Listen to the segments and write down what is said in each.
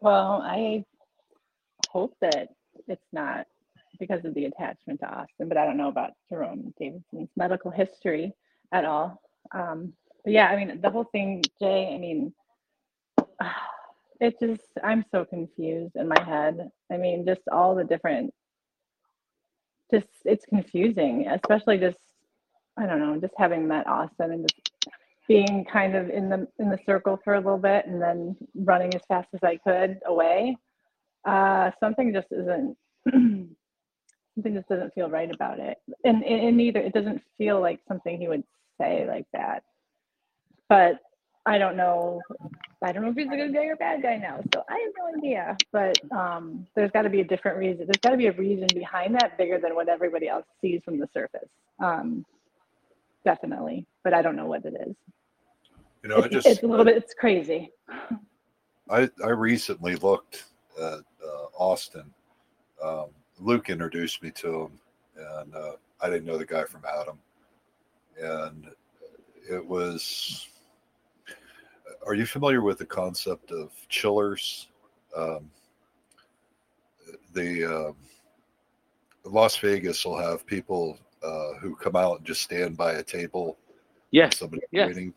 Well, I hope that it's not because of the attachment to Austin, but I don't know about Jerome Davison's medical history at all. Um, but yeah, I mean, the whole thing, Jay, I mean, it just, I'm so confused in my head. I mean, just all the different, just, it's confusing, especially just, I don't know, just having met Austin and just being kind of in the in the circle for a little bit and then running as fast as I could away. Uh, something just isn't something just doesn't feel right about it, and and neither it doesn't feel like something he would say like that. But I don't know. I don't know if he's a good guy or bad guy now, so I have no idea. But um, there's got to be a different reason. There's got to be a reason behind that bigger than what everybody else sees from the surface. Um, definitely, but I don't know what it is. You know, I just it's a little bit it's crazy. I I recently looked at uh, Austin. Um, Luke introduced me to him, and uh, I didn't know the guy from Adam, and it was. Are you familiar with the concept of chillers? Um, the uh, Las Vegas will have people uh, who come out and just stand by a table. Yes. Somebody yes. waiting.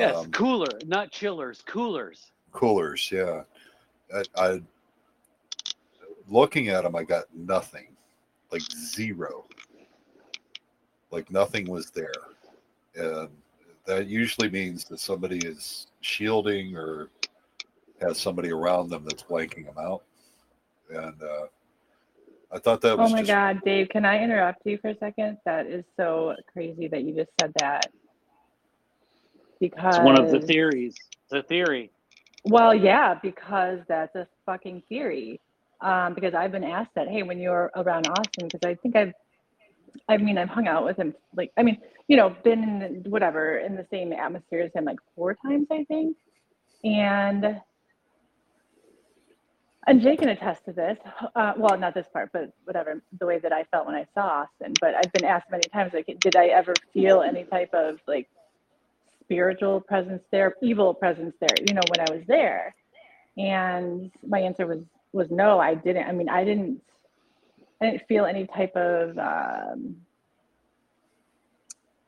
Yes, Um, cooler, not chillers, coolers. Coolers, yeah. I, I looking at them, I got nothing, like zero. Like nothing was there, and that usually means that somebody is shielding or has somebody around them that's blanking them out. And uh, I thought that was. Oh my just God, Dave, can I interrupt you for a second? That is so crazy that you just said that. Because It's one of the theories. The theory. Well, yeah, because that's a fucking theory. Um, because I've been asked that, hey, when you're around Austin, because I think I've, I mean, I've hung out with him, like, I mean, you know, been in whatever in the same atmosphere as him like four times, I think, and and Jay can attest to this. Uh, well, not this part, but whatever the way that I felt when I saw Austin. But I've been asked many times, like, did I ever feel any type of like spiritual presence there, evil presence there, you know, when I was there? And my answer was was no, I didn't. I mean, I didn't I didn't feel any type of um,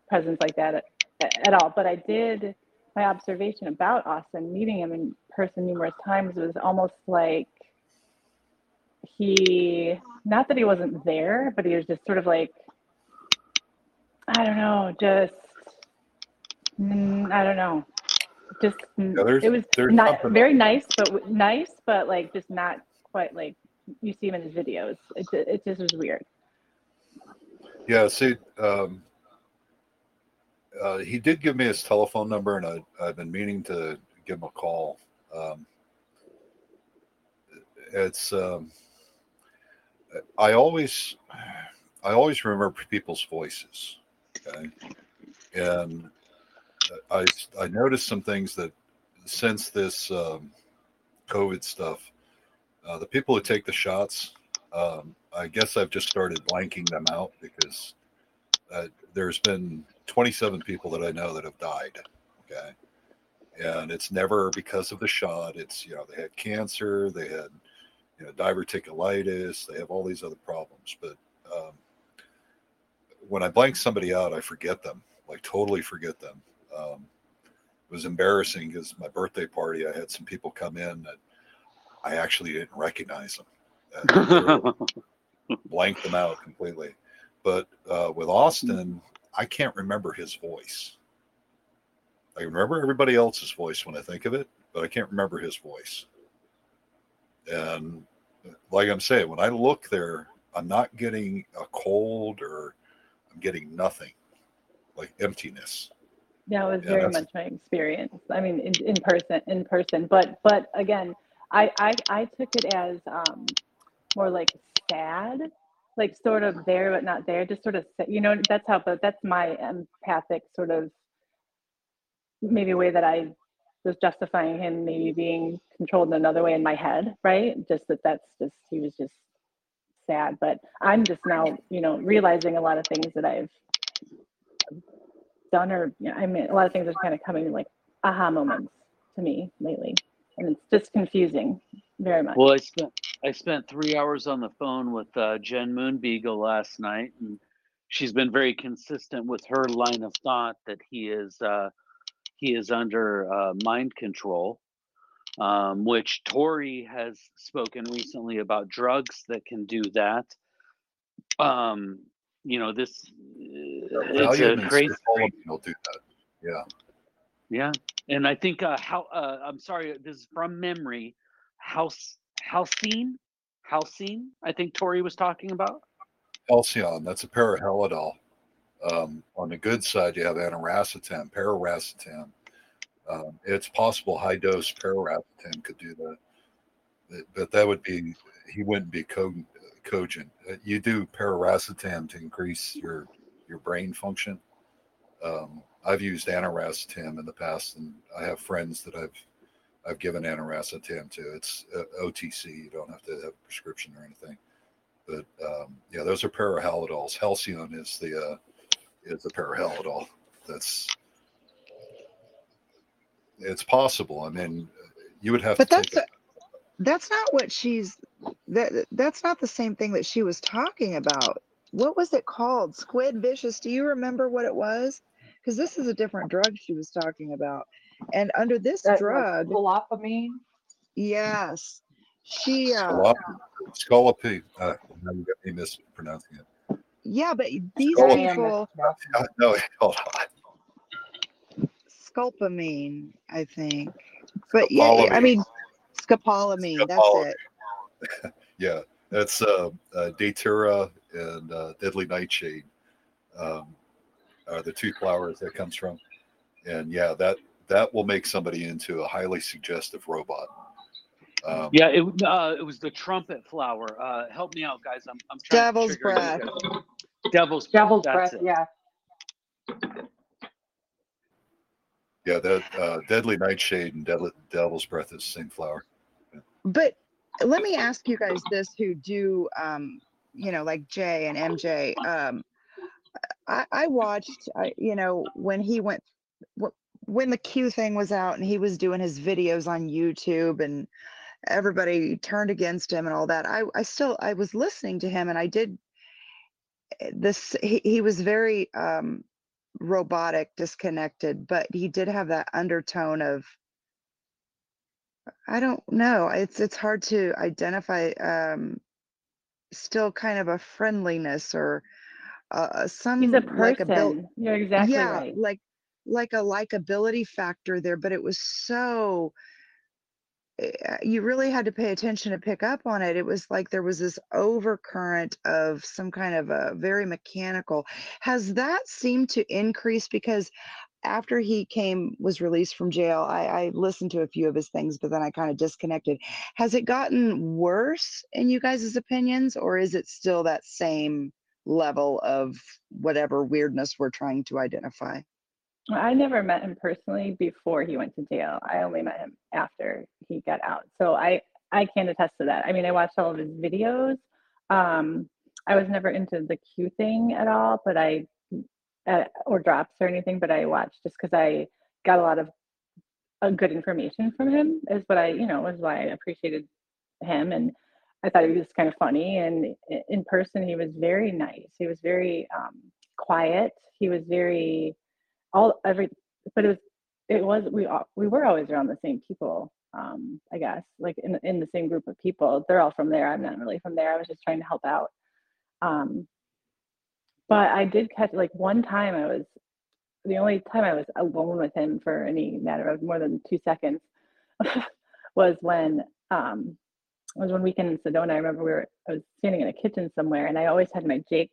presence like that at, at all. But I did my observation about Austin, meeting him in person numerous times, was almost like he not that he wasn't there, but he was just sort of like I don't know, just mm, I don't know, just mm, Yeah, it was not very nice, but nice, but like just not quite like you see him in his videos. It it just was weird. Yeah, see, um, uh, he did give me his telephone number, and I, I've been meaning to give him a call. Um, it's, um, I always, I always remember people's voices, okay, and I, I noticed some things that since this um, COVID stuff, uh, the people who take the shots, um, I guess I've just started blanking them out because uh, there's been 27 people that I know that have died. Okay. And it's never because of the shot. It's, you know, they had cancer, they had, you know, diverticulitis, they have all these other problems. But um, when I blank somebody out, I forget them, like totally forget them. Um, it was embarrassing because my birthday party, I had some people come in that I actually didn't recognize them. And they were- blank them out completely. But uh, with Austin, I can't remember his voice. I remember everybody else's voice when I think of it, but I can't remember his voice. And like I'm saying, when I look there, I'm not getting a cold or I'm getting nothing, like emptiness. That was Yeah, very that's- much my experience. I mean, in, in person, in person. But but again, I I, I took it as um, more like sad, like sort of there but not there. Just sort of you know that's how. But that's my empathic sort of maybe way that I was justifying him maybe being controlled in another way in my head, right? Just that that's just he was just sad. But I'm just now you know realizing a lot of things that I've done or you know, I mean a lot of things are kind of coming like aha moments to me lately. And it's just confusing very much. Well, I spent I spent three hours on the phone with uh, Jen Moonbeagle last night, and she's been very consistent with her line of thought that he is uh, he is under uh, mind control, um, which Tori has spoken recently about drugs that can do that. Um, you know, this uh, it's a crazy. will do that. Yeah. Yeah, and I think uh, how uh, I'm sorry, this is from memory. House Halcine, Halcine. I think Tori was talking about. Halcion, that's a parahalidol. Um, on the good side, you have aniracetam, pararacetam. Um, it's possible high dose pararacetam could do that, But- but that would be he wouldn't be co- cogent. Uh, You do pararacetam to increase your your brain function. Um, I've used aniracetam in the past, and I have friends that I've I've given aniracetam to. It's uh, OTC. You don't have to have a prescription or anything but um, yeah, those are parahalidols. Halcion is the uh, is the parahalidol. That's it's possible. I mean, you would have But to that's take. That's not what she's that that's not the same thing that she was talking about. What was it called? Squid vicious. Do you remember what it was? Because this is a different drug she was talking about. And under this That, like, drug, Lopamine. yes, she uh Scalop- Uh, now you got me mispronouncing it. yeah, but these Oh. people no, hold on. sculpamine, I think. But yeah, yeah, I mean scopolamine, that's it. Yeah, that's uh, uh, Datura and uh, Deadly Nightshade. Um, are the two flowers that comes from, and yeah, that that will make somebody into a highly suggestive robot. Um, Yeah, it uh, it was the trumpet flower. Uh, help me out, guys. I'm I'm trying. Devil's trigger breath. guys. Devil's Devil's that's breath. Yeah. Yeah, that uh, Deadly Nightshade and Deadly, Devil's Breath is the same flower. But let me ask you guys this who do um you know like Jay and MJ um I, I watched you know when he went wh- when the Q thing was out and he was doing his videos on YouTube and everybody turned against him and all that I I still I was listening to him and I did eh, this he, he was very um robotic disconnected but he did have that undertone of I don't know. It's it's hard to identify. Um, still kind of a friendliness or uh, some He's a person. You're exactly yeah, right. like like a likability factor there. But it was so. uh, You really had to pay attention to pick up on it. It was like there was this overcurrent of some kind of a very mechanical. Has that seemed to increase because after he came was released from jail I, I listened to a few of his things but then i kind of disconnected has it gotten worse in you guys' opinions or is it still that same level of whatever weirdness we're trying to identify I never met him personally before he went to jail. I only met him after he got out. So I I can attest to that. I mean, I watched all of his videos. Um, I was never into the Q thing at all, but I uh, or drops or anything. But I watched just because I got a lot of uh, good information from him. Is what I you know was why I appreciated him and. I thought he was kind of funny, and in person he was very nice. He was very um, quiet. He was very all every but it was it was we all we were always around the same people um i guess like in in the same group of people they're all from there i'm not really from there i was just trying to help out um but i did catch like one time i was the only time i was alone with him for any matter of more than two seconds was when um was one weekend in sedona. I remember we were i was standing in a kitchen somewhere and i always had my jake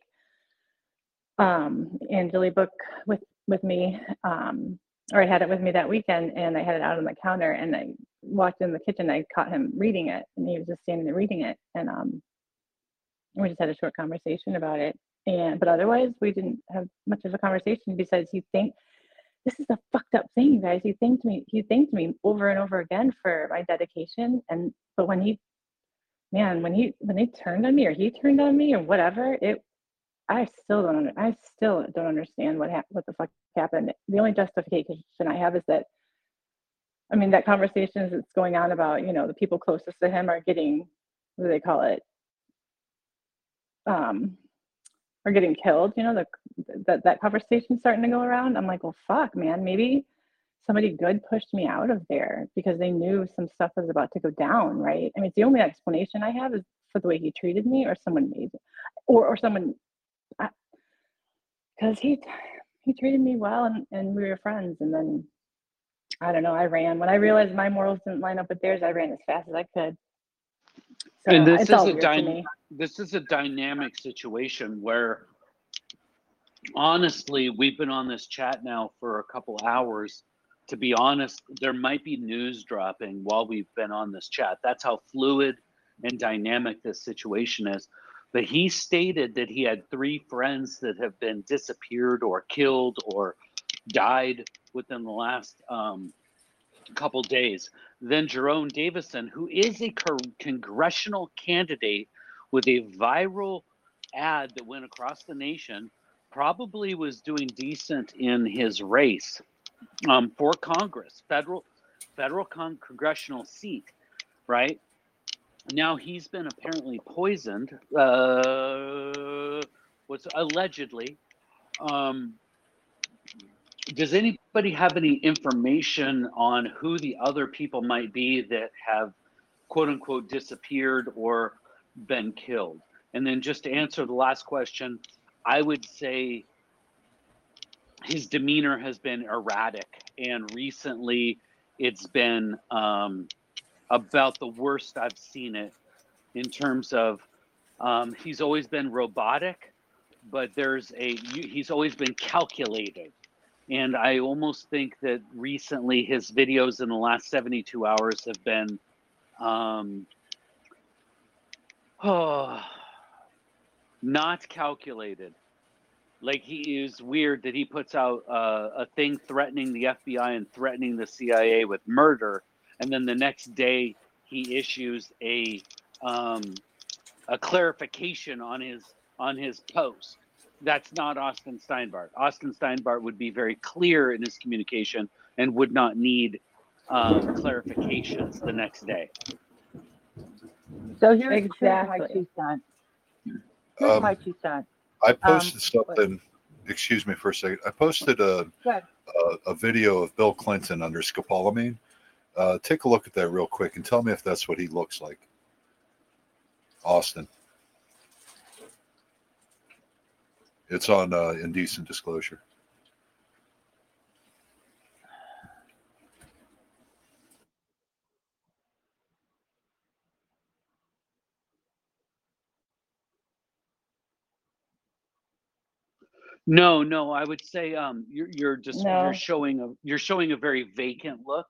um angeli book with with me um or I had it with me that weekend and I had it out on the counter and I walked in the kitchen I caught him reading it and he was just standing there reading it and um we just had a short conversation about it and but otherwise we didn't have much of a conversation besides he thanked this is a fucked up thing guys he thanked me he thanked me over and over again for my dedication and but when he man when he when they turned on me or he turned on me or whatever it I still don't. I still don't understand what hap- what the fuck happened. The only justification I have is that I mean, that conversation that's going on about, you know, the people closest to him are getting, what do they call it? Um, are getting killed, you know, the, that, that conversation's starting to go around. I'm like, well, fuck, man, maybe somebody good pushed me out of there because they knew some stuff was about to go down, right? I mean, it's the only explanation I have is for the way he treated me or someone made, or, or someone, because he, he treated me well and, and we were friends. And then I don't know, I ran. When I realized my morals didn't line up with theirs, I ran as fast as I could. So And this is a dyna- this is a dynamic situation where honestly we've been on this chat now for a couple hours. To be honest there might be news dropping while we've been on this chat. That's how fluid and dynamic this situation is. But he stated that he had three friends that have been disappeared or killed or died within the last um, couple days then Jerome Davison, who is a co- congressional candidate with a viral ad that went across the nation, probably was doing decent in his race um, for Congress, federal federal con- congressional seat, right? Now he's been apparently poisoned. Uh, what's allegedly. Um, does anybody have any information on who the other people might be that have quote unquote disappeared or been killed? And then just to answer the last question, I would say his demeanor has been erratic, and recently it's been um, about the worst I've seen it in terms of um, he's always been robotic, but there's a he's always been calculated and I almost think that recently his videos in the last 72 hours have been, um, oh, not calculated. Like he is weird that he puts out uh, a thing threatening the FBI and threatening the CIA with murder, and then the next day he issues a um, a clarification on his on his post that's not Austin Steinbart. Austin Steinbart would be very clear in his communication and would not need um, clarifications the next day. So here's, here's my Exactly. two cents. Here's Um, my two cents. I Um, posted something. Excuse me for a second. I posted a a, a video of Bill Clinton under scopolamine. Uh, take a look at that real quick and tell me if that's what he looks like. Austin. It's on uh, indecent disclosure. No, no, I would say um, you're you're just No. you're showing a you're showing a very vacant look.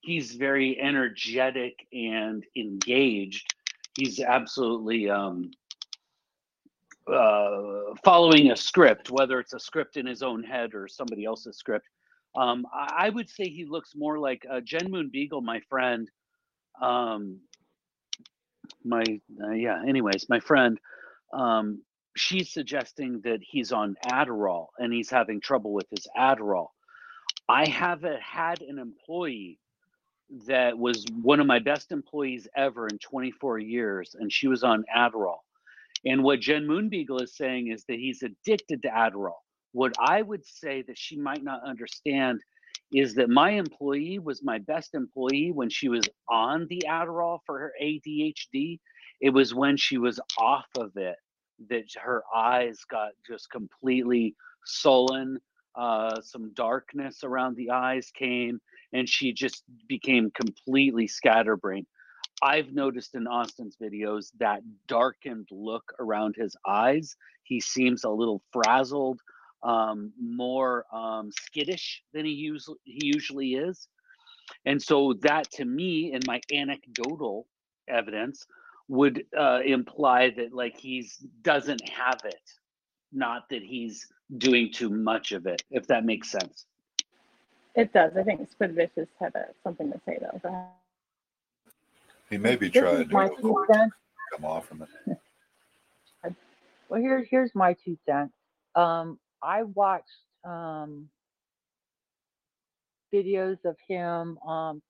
He's very energetic and engaged. He's absolutely um, uh, following a script, whether it's a script in his own head or somebody else's script. Um, I, I would say he looks more like uh, Jen Moon Beagle, my friend. Um, my uh, yeah. Anyways, my friend. Um, she's suggesting that he's on Adderall and he's having trouble with his Adderall. I haven't had an employee that was one of my best employees ever in 24 years, and she was on Adderall. And what Jen Moonbeagle is saying is that he's addicted to Adderall. What I would say that she might not understand is that my employee was my best employee when she was on the Adderall for her ADHD. It was when she was off of it that her eyes got just completely sullen. Uh, some darkness around the eyes came, and she just became completely scatterbrained. I've noticed in Austin's videos that darkened look around his eyes. He seems a little frazzled, um, more um, skittish than he usually he usually is, and so that to me, in my anecdotal evidence, would uh, imply that like he's doesn't have it, not that he's doing too much of it. If that makes sense. It does. I think Squid Vicious had a, something to say though. He may be This trying to my two cents. come off from it. Well, here's here's my two cents. Um, I watched um videos of him um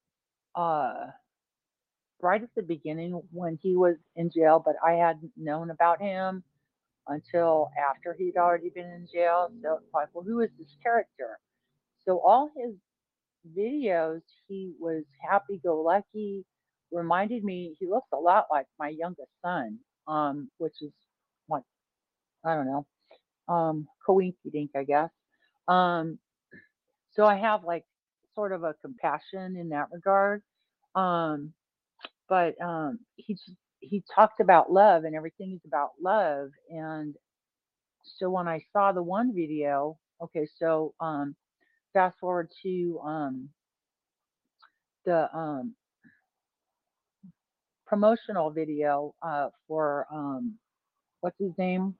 uh, right at the beginning when he was in jail, but I hadn't known about him until after he'd already been in jail. So it's like, well, who is this character? So all his videos, he was happy go lucky, reminded me, he looks a lot like my youngest son, um, which is like, I don't know, um, coinky dink, I guess. Um, so I have like sort of a compassion in that regard. Um, but um, he he talked about love and everything is about love. And so when I saw the one video, okay, so um, fast forward to um, the um, promotional video uh, for um, what's his name,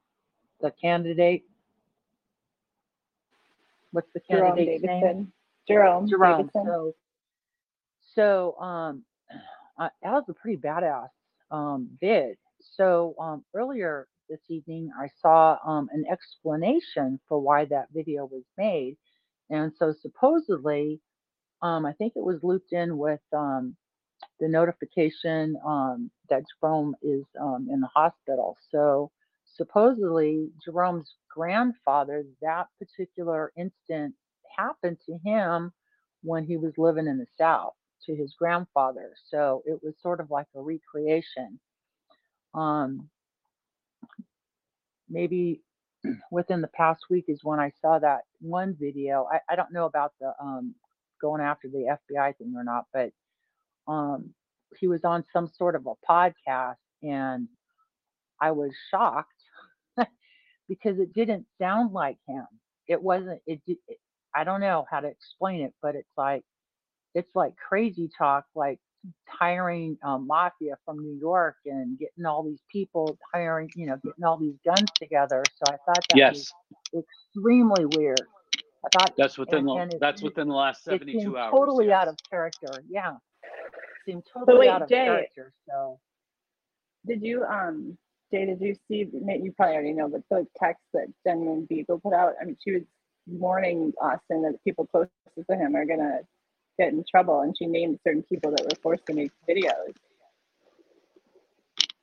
the candidate. What's the Jerome candidate's name? Jerome, Jerome. Davison. So, so um, uh, that was a pretty badass um vid. So um, earlier this evening, I saw um an explanation for why that video was made, and so supposedly, um, I think it was looped in with um the notification um that Jerome is um in the hospital. So supposedly Jerome's grandfather, that particular incident happened to him when he was living in the South to his grandfather. So it was sort of like a recreation. Um, maybe within the past week is when I saw that one video. I, I don't know about the um, going after the FBI thing or not, but um, he was on some sort of a podcast and I was shocked because it didn't sound like him. It wasn't, it, it I don't know how to explain it, but it's like, it's like crazy talk, like hiring um, mafia from New York and getting all these people hiring, you know, getting all these guns together. So I thought that Yes, was extremely weird. I thought that's within and- the and that's within the last seventy-two seemed hours. totally out of character. Yeah, seemed totally wait, out of Jay. character. So Did you, um, Jay, did you see, you probably already know, but the text that Jen Moon Beagle put out, I mean, she was warning Austin that people closest to him are gonna get in trouble, and she named certain people that were forced to make videos.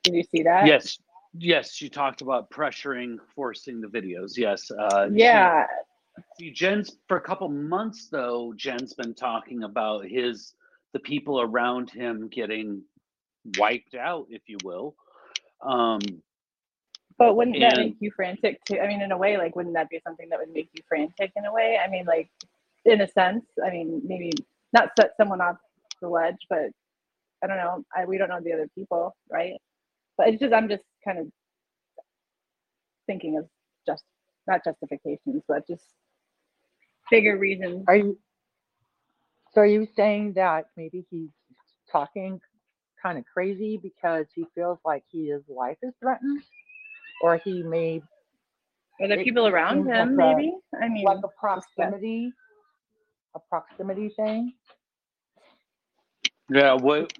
Did you see that? Yes, yes, she talked about pressuring, forcing the videos. Yes. Uh, she- Yeah, See, Jen's for a couple months though. Jen's been talking about his the people around him getting wiped out, if you will. Um, but wouldn't that make you frantic too? I mean, in a way, like, wouldn't that be something that would make you frantic in a way? I mean, like, in a sense, I mean, maybe not set someone off the ledge, but I don't know. I, we don't know the other people, right? But it's just, I'm just kind of thinking of just, not justifications, but just bigger reasons. are you? So are you saying that maybe he's talking kind of crazy because he feels like his life is threatened, or he may Are there people around him, like maybe? I mean, like a proximity, a proximity thing? yeah, what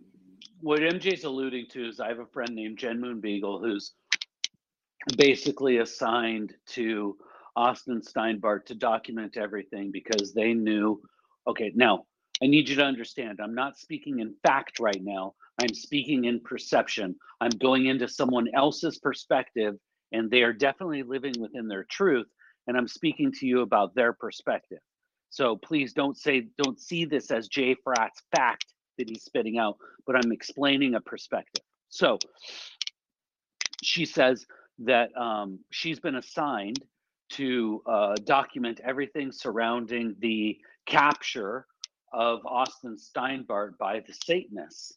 what MJ's alluding to is I have a friend named Jen Moon Beagle who's basically assigned to Austin Steinbart to document everything because they knew. Okay, now I need you to understand. I'm not speaking in fact right now. I'm speaking in perception. I'm going into someone else's perspective, and they are definitely living within their truth. And I'm speaking to you about their perspective. So please don't say, don't see this as Jay Fratt's fact that he's spitting out, but I'm explaining a perspective. So she says that um, she's been assigned to uh, document everything surrounding the capture of Austin Steinbart by the Satanists.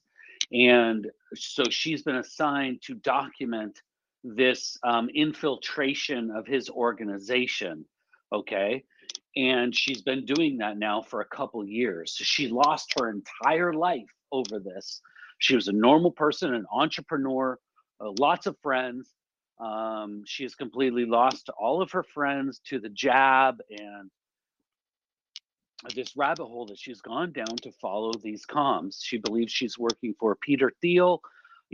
And so she's been assigned to document this um, infiltration of his organization. Okay. And she's been doing that now for a couple years. So she lost her entire life over this. She was a normal person, an entrepreneur, uh, lots of friends. Um, she has completely lost all of her friends to the jab and this rabbit hole that she's gone down to follow these comms. She believes she's working for Peter Thiel,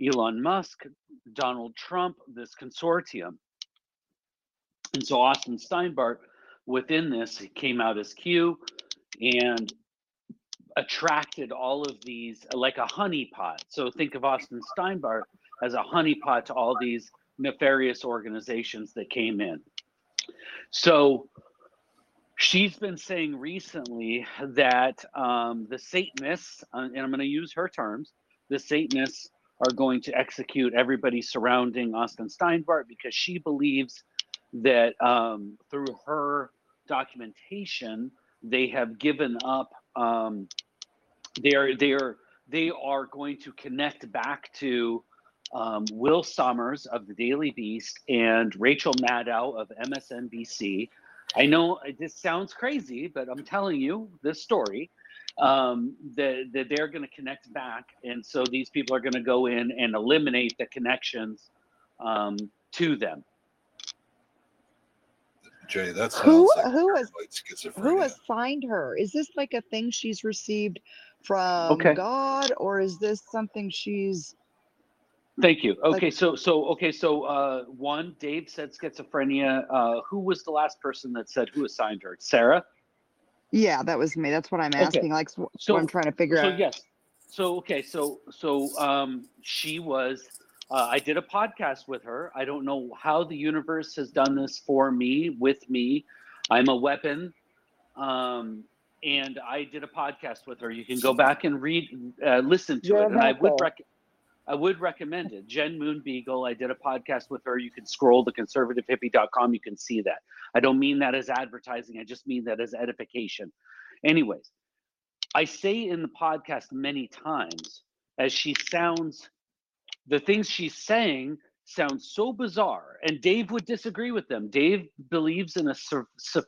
Elon Musk, Donald Trump, this consortium. And so Austin Steinbart within this came out as Q. And attracted all of these like a honeypot. So think of Austin Steinbart as a honeypot to all these nefarious organizations that came in. So she's been saying recently that um, the Satanists, uh, and I'm going to use her terms, the Satanists are going to execute everybody surrounding Austin Steinbart because she believes that um, through her documentation, they have given up. Um, they are they are they are going to connect back to um, Will Sommers of the Daily Beast and Rachel Maddow of MSNBC. I know this sounds crazy, but I'm telling you this story um, that, that they're going to connect back. And so these people are going to go in and eliminate the connections um, to them. Jay, that sounds Who- like who is- paranoid schizophrenia. Who assigned her? Is this like a thing she's received from Okay. God, or is this something she's? Thank you. Okay, so so okay, so uh, one, Dave said schizophrenia. Uh, who was the last person that said who assigned her? Sarah. Yeah, that was me. That's what I'm Okay. asking. Like, s- So- I'm trying to figure so out. yes so okay so so um she was uh, i did a podcast with her i don't know how the universe has done this for me with me i'm a weapon um and i did a podcast with her you can go back and read uh, listen to You're it and i would helpful. I would recommend it. Jen Moon Beagle. I did a podcast with her. You can scroll to conservativehippie.com. You can see that. I don't mean that as advertising. I just mean that as edification. Anyways, I say in the podcast many times as she sounds, the things she's saying sound so bizarre, and Dave would disagree with them. Dave believes in a spher- spher-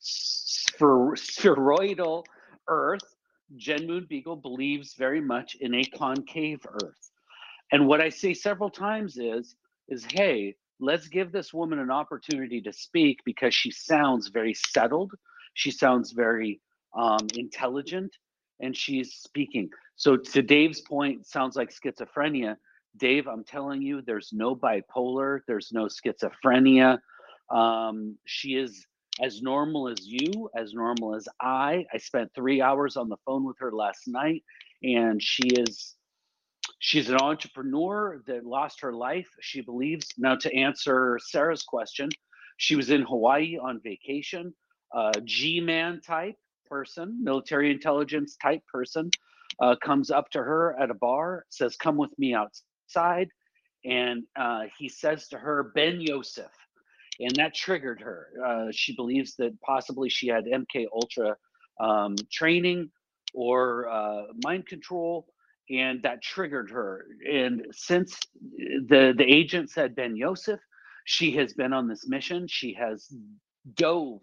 spher- spheroidal Earth. Jen Moon Beagle believes very much in a concave Earth. And what I say several times is, is hey, let's give this woman an opportunity to speak because she sounds very settled. She sounds very um, intelligent and she's speaking. So to Dave's point, sounds like schizophrenia. Dave, I'm telling you, there's no bipolar, there's no schizophrenia. Um, she is as normal as you, as normal as I. I spent three hours on the phone with her last night, and she is she's an entrepreneur that lost her life. She believes now to answer Sarah's question, she was in Hawaii on vacation, a G-man type person, military intelligence type person, uh, comes up to her at a bar, says, "Come with me outside," and uh, he says to her, "Ben Yosef," and that triggered her. Uh, she believes that possibly she had MK Ultra um, training or uh, mind control, and that triggered her. And since the the agent said Ben Yosef, she has been on this mission. She has dove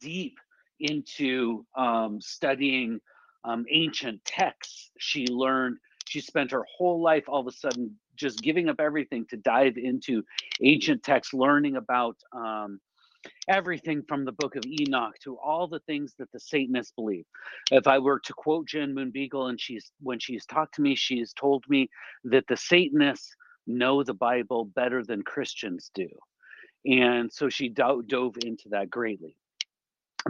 deep into um, studying um, ancient texts. She learned, she spent her whole life all of a sudden just giving up everything to dive into ancient texts, learning about um, everything from the book of Enoch to all the things that the Satanists believe. If I were to quote Jen Moon Beagle, and she's when she's talked to me, she's told me that the Satanists know the Bible better than Christians do. And so she do- dove into that greatly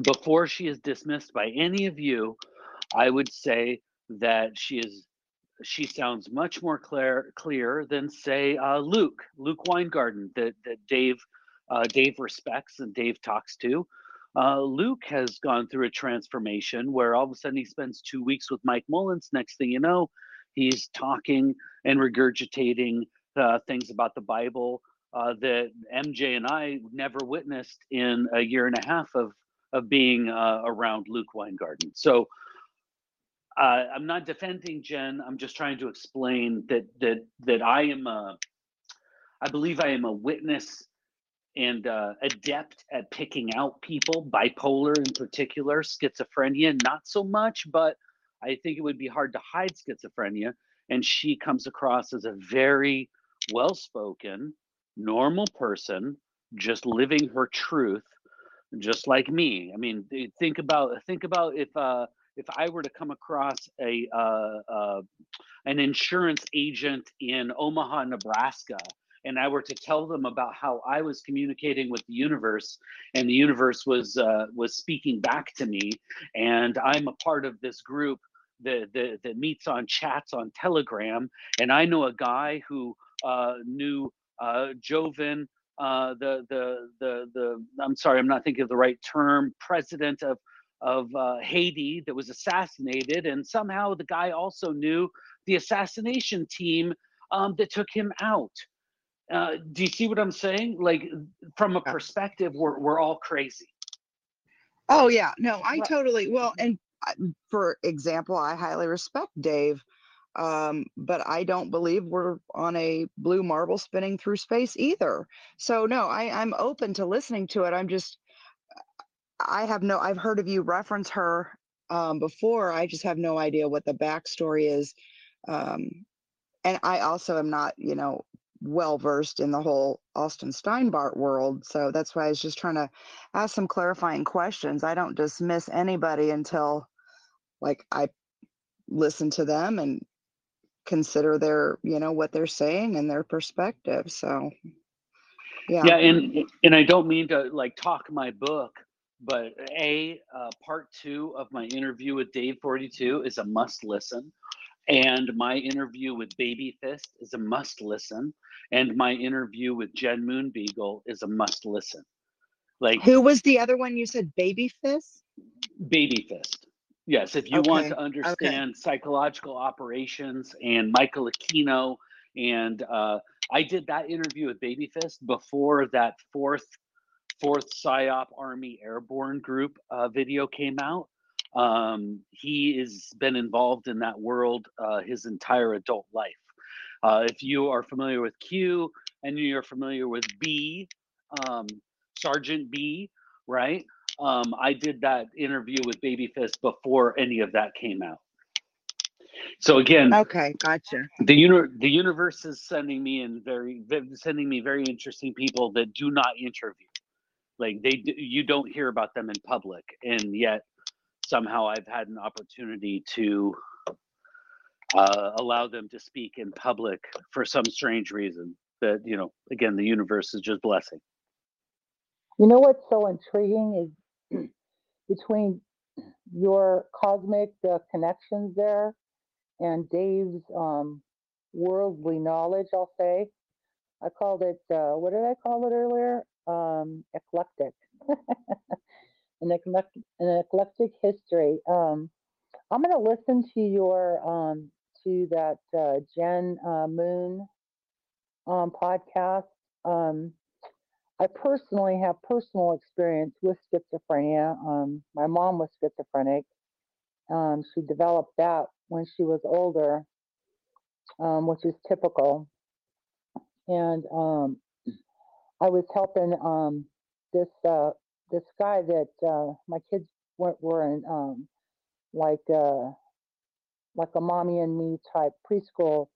before she is dismissed by any of you, I would say that she is she sounds much more clear clear than say uh, Luke Luke Weingarten that that Dave uh, Dave respects and Dave talks to. Uh, Luke has gone through a transformation where all of a sudden he spends two weeks with Mike Mullins. Next thing you know, he's talking and regurgitating uh, things about the Bible uh, that MJ and I never witnessed in a year and a half of of being uh, around Luke Weingarten. So uh, I'm not defending Jen. I'm just trying to explain that that that I am a, I believe I am a witness and uh, adept at picking out people, bipolar in particular, schizophrenia not so much, but I think it would be hard to hide schizophrenia. And she comes across as a very well-spoken, normal person, just living her truth just like me. I mean, think about think about if uh, if I were to come across a uh, uh, an insurance agent in Omaha, Nebraska, and I were to tell them about how I was communicating with the universe, and the universe was uh, was speaking back to me, and I'm a part of this group that, that, that meets on chats on Telegram. And I know a guy who uh, knew uh, Joven, uh, the, the, the, the, I'm sorry, I'm not thinking of the right term, president of, of uh, Haiti that was assassinated. And somehow the guy also knew the assassination team um, that took him out. Uh, do you see what I'm saying? Like, from a perspective, we're, we're all crazy. Oh yeah, no, I Right. totally well, and for example, I highly respect Dave, um, but I don't believe we're on a blue marble spinning through space either. So no, I, I'm open to listening to it. I'm just, I have no, I've heard of you reference her um, before. I just have no idea what the backstory is, um, and I also am not, you know, well versed in the whole Austin Steinbart world. So that's why I was just trying to ask some clarifying questions. I don't dismiss anybody until like I listen to them and consider their, you know, what they're saying and their perspective. So yeah. Yeah, and and I don't mean to like talk my book, but a uh, part two of my interview with Dave Forty Two is a must listen, and my interview with Baby Fist is a must listen, and my interview with Jen Moonbeagle is a must listen. Like Who was the other one you said? Baby Fist? Baby Fist. Yes, if you want to understand psychological operations and Michael Aquino, and uh, I did that interview with Baby Fist before that fourth fourth PSYOP Army Airborne Group uh, video came out. Um, he has been involved in that world uh, his entire adult life. Uh, if you are familiar with Q and you're familiar with B, um, Sergeant B, right? Um, I did that interview with Baby Fist before any of that came out. So again, Okay, gotcha. the uni- the universe is sending me in very sending me very interesting people that do not interview like they you don't hear about them in public and yet somehow i've had an opportunity to uh, allow them to speak in public for some strange reason that you know again the universe is just blessing You know what's so intriguing is between your cosmic uh, connections there and Dave's um, worldly knowledge, I'll say. I called it, uh, what did I call it earlier? Um, eclectic. an, eclectic an eclectic history. Um, I'm going to listen to your, um, to that uh, Jen uh, Moon um, podcast. Um, I personally have personal experience with schizophrenia. Um, my mom was schizophrenic. Um, she developed that when she was older, which is typical. And I was helping this uh, this guy that uh, my kids were, were in um, like uh, like a mommy and me type preschool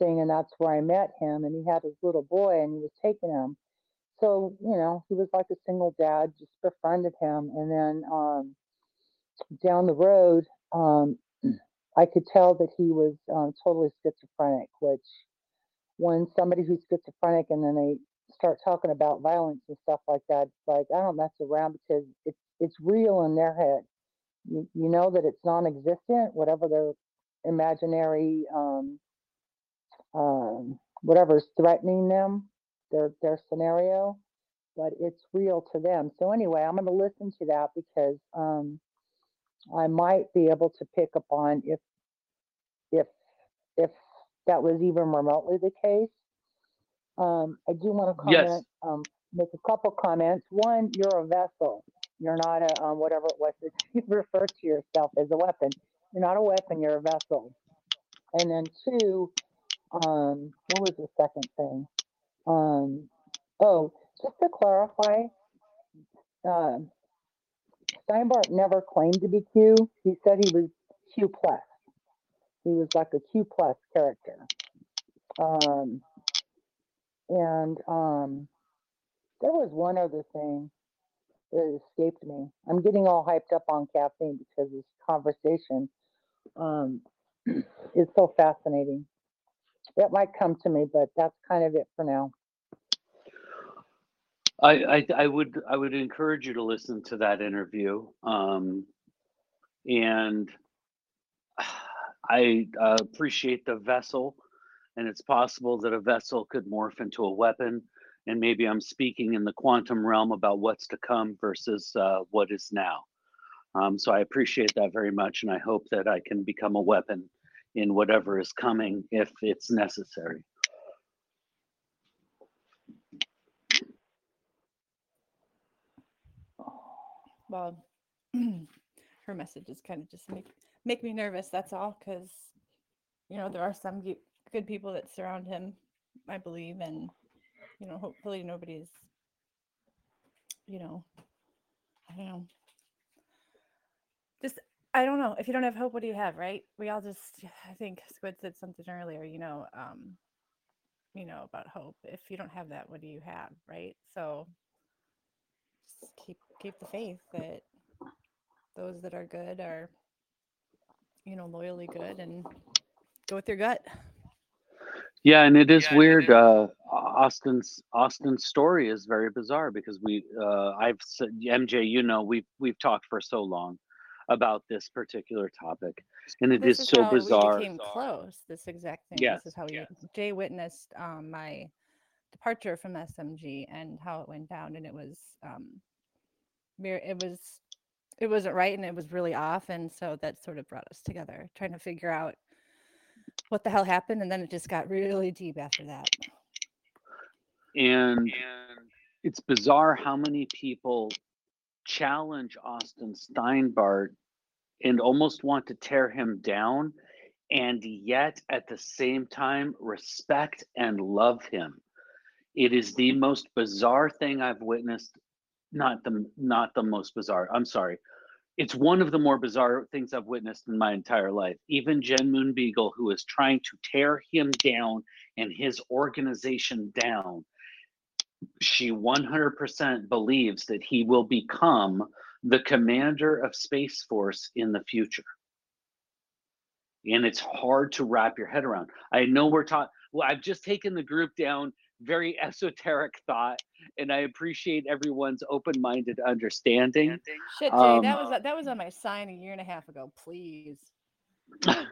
thing, and that's where I met him. And he had his little boy, and he was taking him so you know he was like a single dad just befriended him and then um down the road um i could tell that he was um, totally schizophrenic which when somebody who's schizophrenic and then they start talking about violence and stuff like that like i don't mess around because it's it's real in their head you, you know that it's non-existent whatever their imaginary um um whatever's threatening them their their scenario, but it's real to them. So anyway, I'm going to listen to that because um, I might be able to pick up on if if if that was even remotely the case. Um, I do want to Yes. comment, um, make a couple comments. One, you're a vessel. You're not a um, whatever it was that you refer to yourself as a weapon. You're not a weapon. You're a vessel. And then two, um, what was the second thing? Um, oh, just to clarify, um, Steinbart never claimed to be Q. He said he was Q plus. He was like a Q plus character. Um, and um, there was one other thing that escaped me. I'm getting all hyped up on caffeine because this conversation um, is so fascinating. It might come to me, but that's kind of it for now. I, I I would I would encourage you to listen to that interview. Um, and I uh, appreciate the vessel, and it's possible that a vessel could morph into a weapon. And maybe I'm speaking in the quantum realm about what's to come versus uh, what is now. Um, so I appreciate that very much, and I hope that I can become a weapon in whatever is coming if it's necessary. Well, her messages kind of just make make me nervous. That's all, because you know there are some good people that surround him, I believe, and you know hopefully nobody's, you know, I don't know. Just I don't know. If you don't have hope, what do you have, right? We all just I think Squid said something earlier. You know, um, you know about hope. If you don't have that, what do you have, right? So just keep keep the faith that those that are good are you know loyally good and go with your gut Yeah, and it is Yeah, weird. is- Uh, Austin's Austin's story is very bizarre because we, uh, I've said MJ, you know, we've we've talked for so long about this particular topic, and it this is is so bizarre. we became close this exact thing Yes, this is how we yes. jay witnessed um, my departure from smg and how it went down and it was um it was it wasn't right and it was really off and so that sort of brought us together trying to figure out what the hell happened and then it just got really deep after that And And it's bizarre how many people challenge Austin Steinbart and almost want to tear him down, and yet at the same time respect and love him. It is the most bizarre thing I've witnessed. Not the not the most bizarre. I'm sorry. It's one of the more bizarre things I've witnessed in my entire life. Even Jen Moon Beagle, who is trying to tear him down and his organization down, she 100% believes that he will become the commander of Space Force in the future. And it's hard to wrap your head around. I know we're taught, well, I've just taken the group down very esoteric thought, and I appreciate everyone's open minded understanding. shit jay that Um, was that was on my sign a year and a half ago please.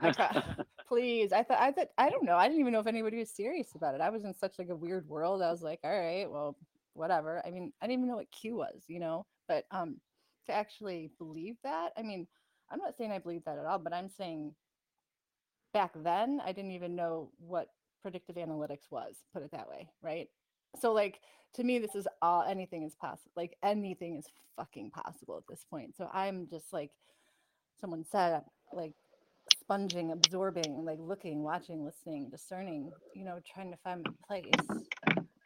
I ca- please i thought i thought i don't know i didn't even know if anybody was serious about it. I was in such like a weird world i was like all right well whatever. I mean i didn't even know what q was you know? But um to actually believe that i mean i'm not saying i believe that at all but i'm saying back then i didn't even know what predictive analytics was put it that way right? So like to me this is all anything is possible like anything is fucking possible at this point. So i'm just like someone said like sponging absorbing like looking watching listening discerning you know trying to find my place.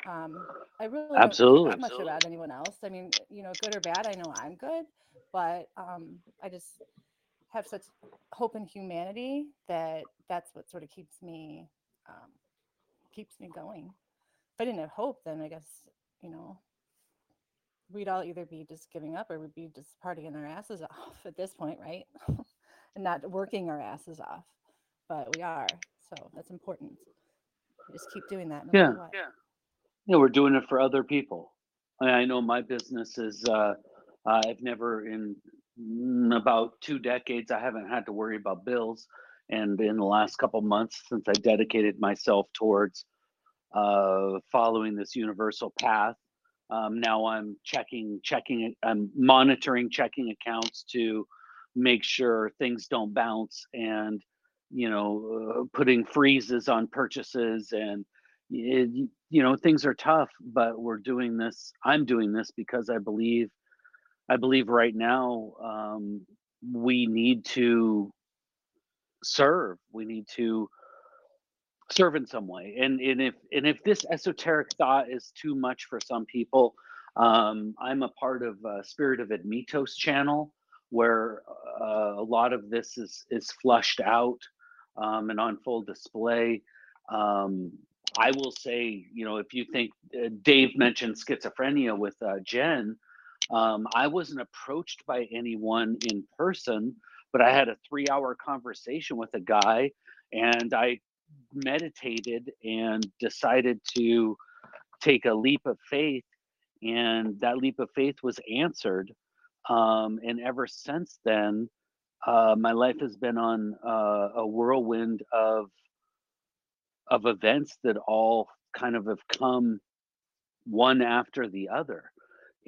Um i really don't Absolutely. that much about anyone else. I mean you know good or bad i know i'm good but um i just have such hope in humanity that that's what sort of keeps me um keeps me going if i didn't have hope then i guess you know we'd all either be just giving up or we'd be just partying our asses off at this point right and not working our asses off but we are so that's important we just keep doing that no Yeah. matter what. Yeah. Yeah, we're doing it for other people. I, I know my business is. Uh, I've never in about two decades I haven't had to worry about bills, and in the last couple months since I dedicated myself towards uh, following this universal path, um, now I'm checking, checking, I'm monitoring checking accounts to make sure things don't bounce, and you know, uh, putting freezes on purchases and it, you know things are tough but we're doing this i'm doing this because i believe i believe right now um, we need to serve we need to serve in some way and, and if and if this esoteric thought is too much for some people um, i'm a part of uh, spirit of admitos channel where uh, a lot of this is is flushed out um, and on full display. Um, I will say, you know, if you think uh, Dave mentioned schizophrenia with uh, Jen, um, I wasn't approached by anyone in person, but I had a three hour conversation with a guy and I meditated and decided to take a leap of faith. And that leap of faith was answered. Um, and ever since then, uh, my life has been on uh, a whirlwind of of events that all kind of have come one after the other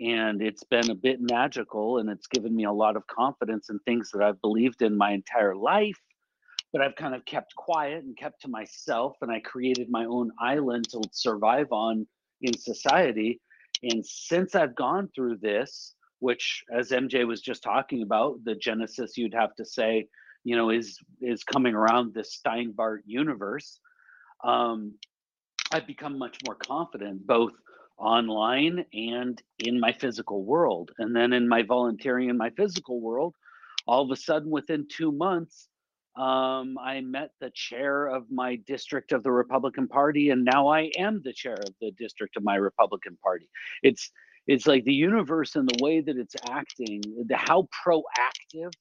and it's been a bit magical and it's given me a lot of confidence in things that I've believed in my entire life but I've kind of kept quiet and kept to myself and I created my own island to survive on in society. And since I've gone through this which as MJ was just talking about the genesis you'd have to say you know is is coming around this Steinbart universe um I've become much more confident both online and in my physical world. And then in my volunteering in my physical world, all of a sudden within two months, um, I met the chair of my district of the Republican Party, and now I am the chair of the district of my Republican Party. It's it's like the universe and the way that it's acting, the how proactive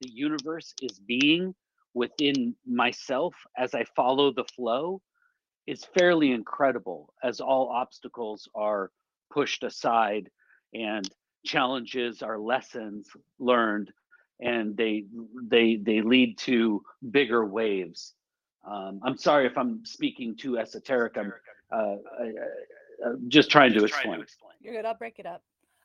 the universe is being within myself as I follow the flow is fairly incredible as all obstacles are pushed aside and challenges are lessons learned and they they they lead to bigger waves. Um, i'm sorry if i'm speaking too esoteric. I'm uh, uh, just trying to explain. You're good. I'll break it up.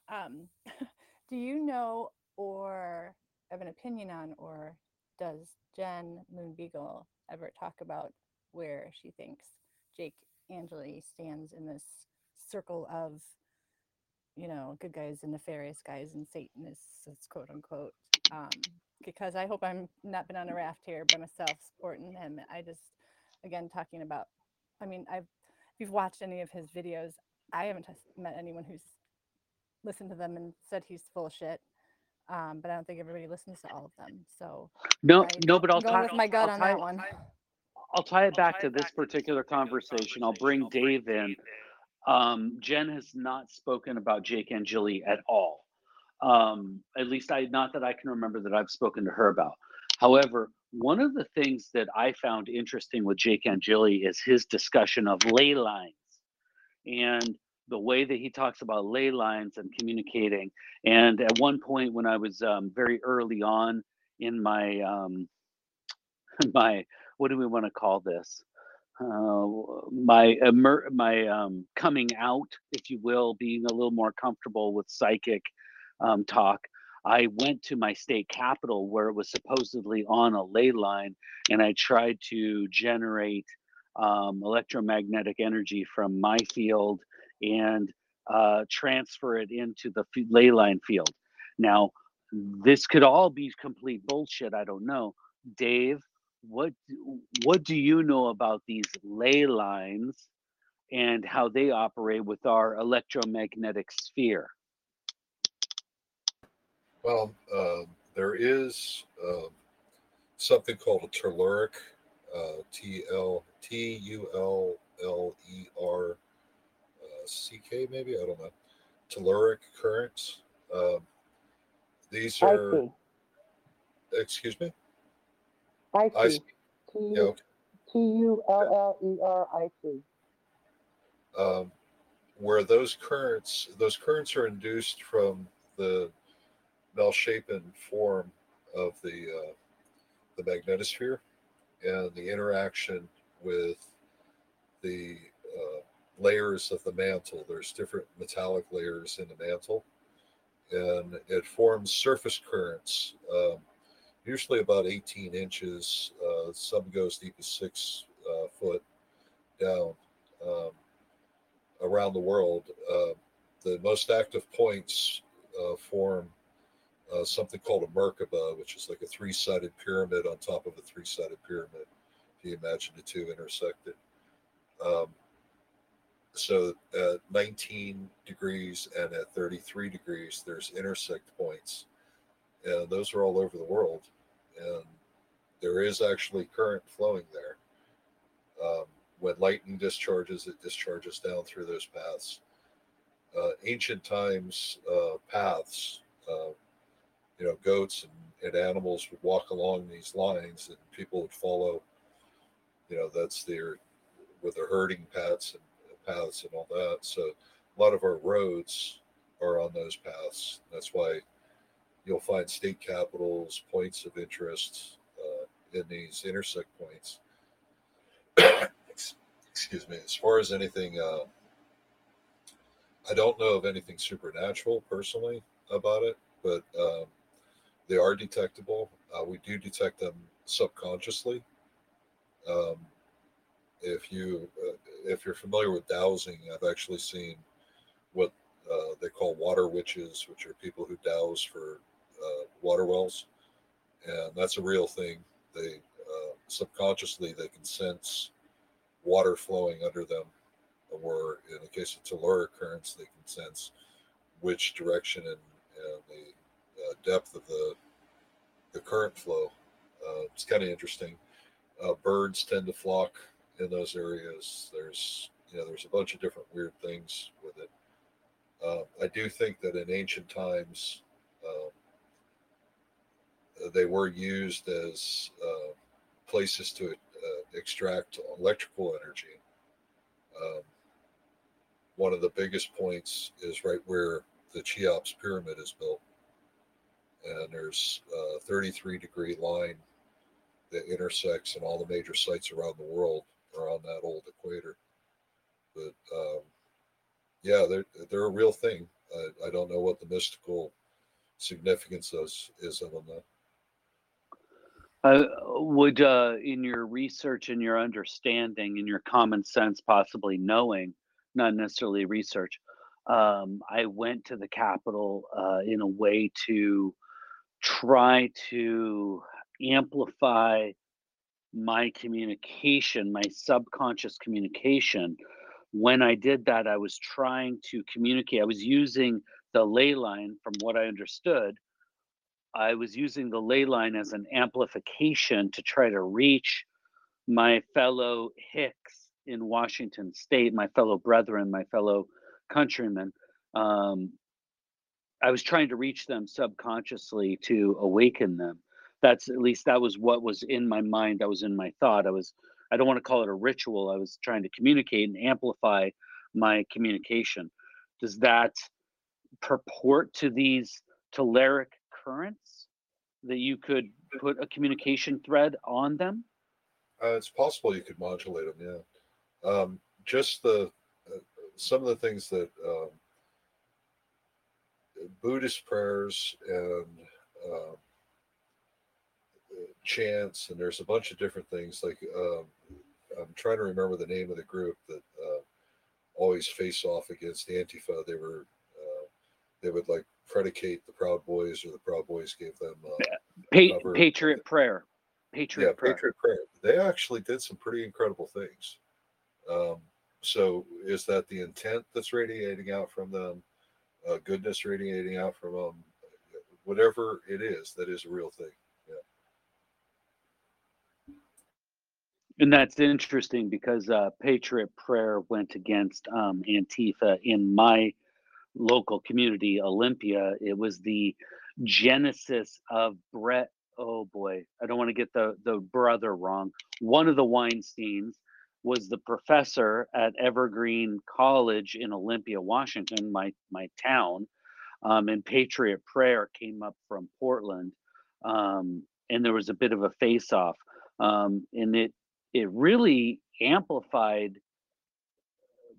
Um, do you know or have an opinion on, or does Jen Moon Beagle ever talk about where she thinks Jake Angeli stands in this circle of, you know, good guys and nefarious guys and Satanists, quote unquote? Um, because I hope I'm not been on a raft here by myself supporting him. I just, again, talking about, I mean, I've, if you've watched any of his videos, I haven't met anyone who's listened to them and said he's full of shit. Um, but I don't think everybody listens to all of them. So no I- no but i'll tie, with my gut I'll on tie- that one. I'll tie it back to this particular conversation. I'll bring Dave in. Um, Jen has not spoken about Jake Angeli at all. Um, at least I not that I can remember that I've spoken to her about. However, one of the things that I found interesting with Jake Angeli is his discussion of ley lines and the way that he talks about ley lines and communicating. And at one point, when I was um, very early on in my um, my what do we want to call this? Uh, my my um, coming out, if you will, being a little more comfortable with psychic um, talk. I went to my state capital where it was supposedly on a ley line, and I tried to generate um, electromagnetic energy from my field and uh, transfer it into the f- ley line field. Now, this could all be complete bullshit. I don't know. Dave, what what do you know about these ley lines and how they operate with our electromagnetic sphere? Well, uh, there is uh, something called a telluric, uh, T L T U L L E R uh, C K, maybe I don't know. Telluric currents. Um, these are. Excuse me. I I see. see. T Yeah. U T U L L E R I C. um, where those currents those currents are induced from the Bell-shapen form of the uh, the magnetosphere and the interaction with the uh, layers of the mantle. There's different metallic layers in the mantle, and it forms surface currents. Um, usually about 18 inches. Uh, some go as deep as six uh, foot down. Um, around the world. Uh, the most active points uh, form uh, something called a Merkaba, which is like a three sided pyramid on top of a three sided pyramid, if you imagine the two intersected. Um, so at 19 degrees and at 33 degrees, there's intersect points. And those are all over the world. And there is actually current flowing there. Um, when lightning discharges, it discharges down through those paths. Uh, ancient times uh, paths, uh, you know, goats and, and animals would walk along these lines, and people would follow. You know, that's their with their herding paths and paths and all that. So a lot of our roads are on those paths. That's why you'll find state capitals, points of interest uh, in these intersect points. Excuse me. As far as anything, uh, I don't know of anything supernatural personally about it, but um, they are detectable. Uh, we do detect them subconsciously. Um, if you uh, if you're familiar with dowsing, I've actually seen what uh, they call water witches, which are people who douse for uh, water wells, and that's a real thing. They uh, subconsciously they can sense water flowing under them, or in the case of telluric currents, they can sense which direction and, and the uh, depth of the the current flow. Uh, it's kind of interesting. Uh, birds tend to flock in those areas. There's you know there's a bunch of different weird things with it. Uh, I do think that in ancient times um, they were used as uh, places to uh, extract electrical energy. Um, one of the biggest points is right where the Cheops pyramid is built. And there's a 33 degree line that intersects and all the major sites around the world are on that old equator. But um, yeah, they're, they're a real thing. I, I don't know what the mystical significance is, is of them though. Uh, would uh, in your research and your understanding and your common sense, possibly knowing, not necessarily research, um, I went to the Capitol uh, in a way to try to amplify my communication, my subconscious communication. When I did that, I was trying to communicate. I was using the ley line, from what I understood, I was using the ley line as an amplification to try to reach my fellow Hicks in Washington State, my fellow brethren, my fellow countrymen. Um, I was trying to reach them subconsciously to awaken them. That's at least that was what was in my mind. That was in my thought. I was, I don't want to call it a ritual. I was trying to communicate and amplify my communication. Does that purport to these telluric currents that you could put a communication thread on them? Uh, it's possible you could modulate them. Yeah. Um, just the uh, some of the things that um, Buddhist prayers and um, chants, and there's a bunch of different things. Like um, I'm trying to remember the name of the group that uh, always face off against the Antifa. They were they would like predicate the Proud Boys, or the Proud Boys gave them uh, pa- Patriot Prayer. Patriot yeah, Prayer. Patriot Prayer. They actually did some pretty incredible things. Um, so, is that the intent that's radiating out from them? Uh, goodness radiating out from them? Whatever it is, that is a real thing. Yeah. And that's interesting because uh, Patriot Prayer went against um, Antifa in my local community, Olympia. It was the genesis of Bret. Oh boy, I don't want to get the the brother wrong. One of the Weinsteins was the professor at Evergreen College in Olympia, Washington, my my town. Um, and Patriot Prayer came up from Portland, um, and there was a bit of a face-off, um, and it it really amplified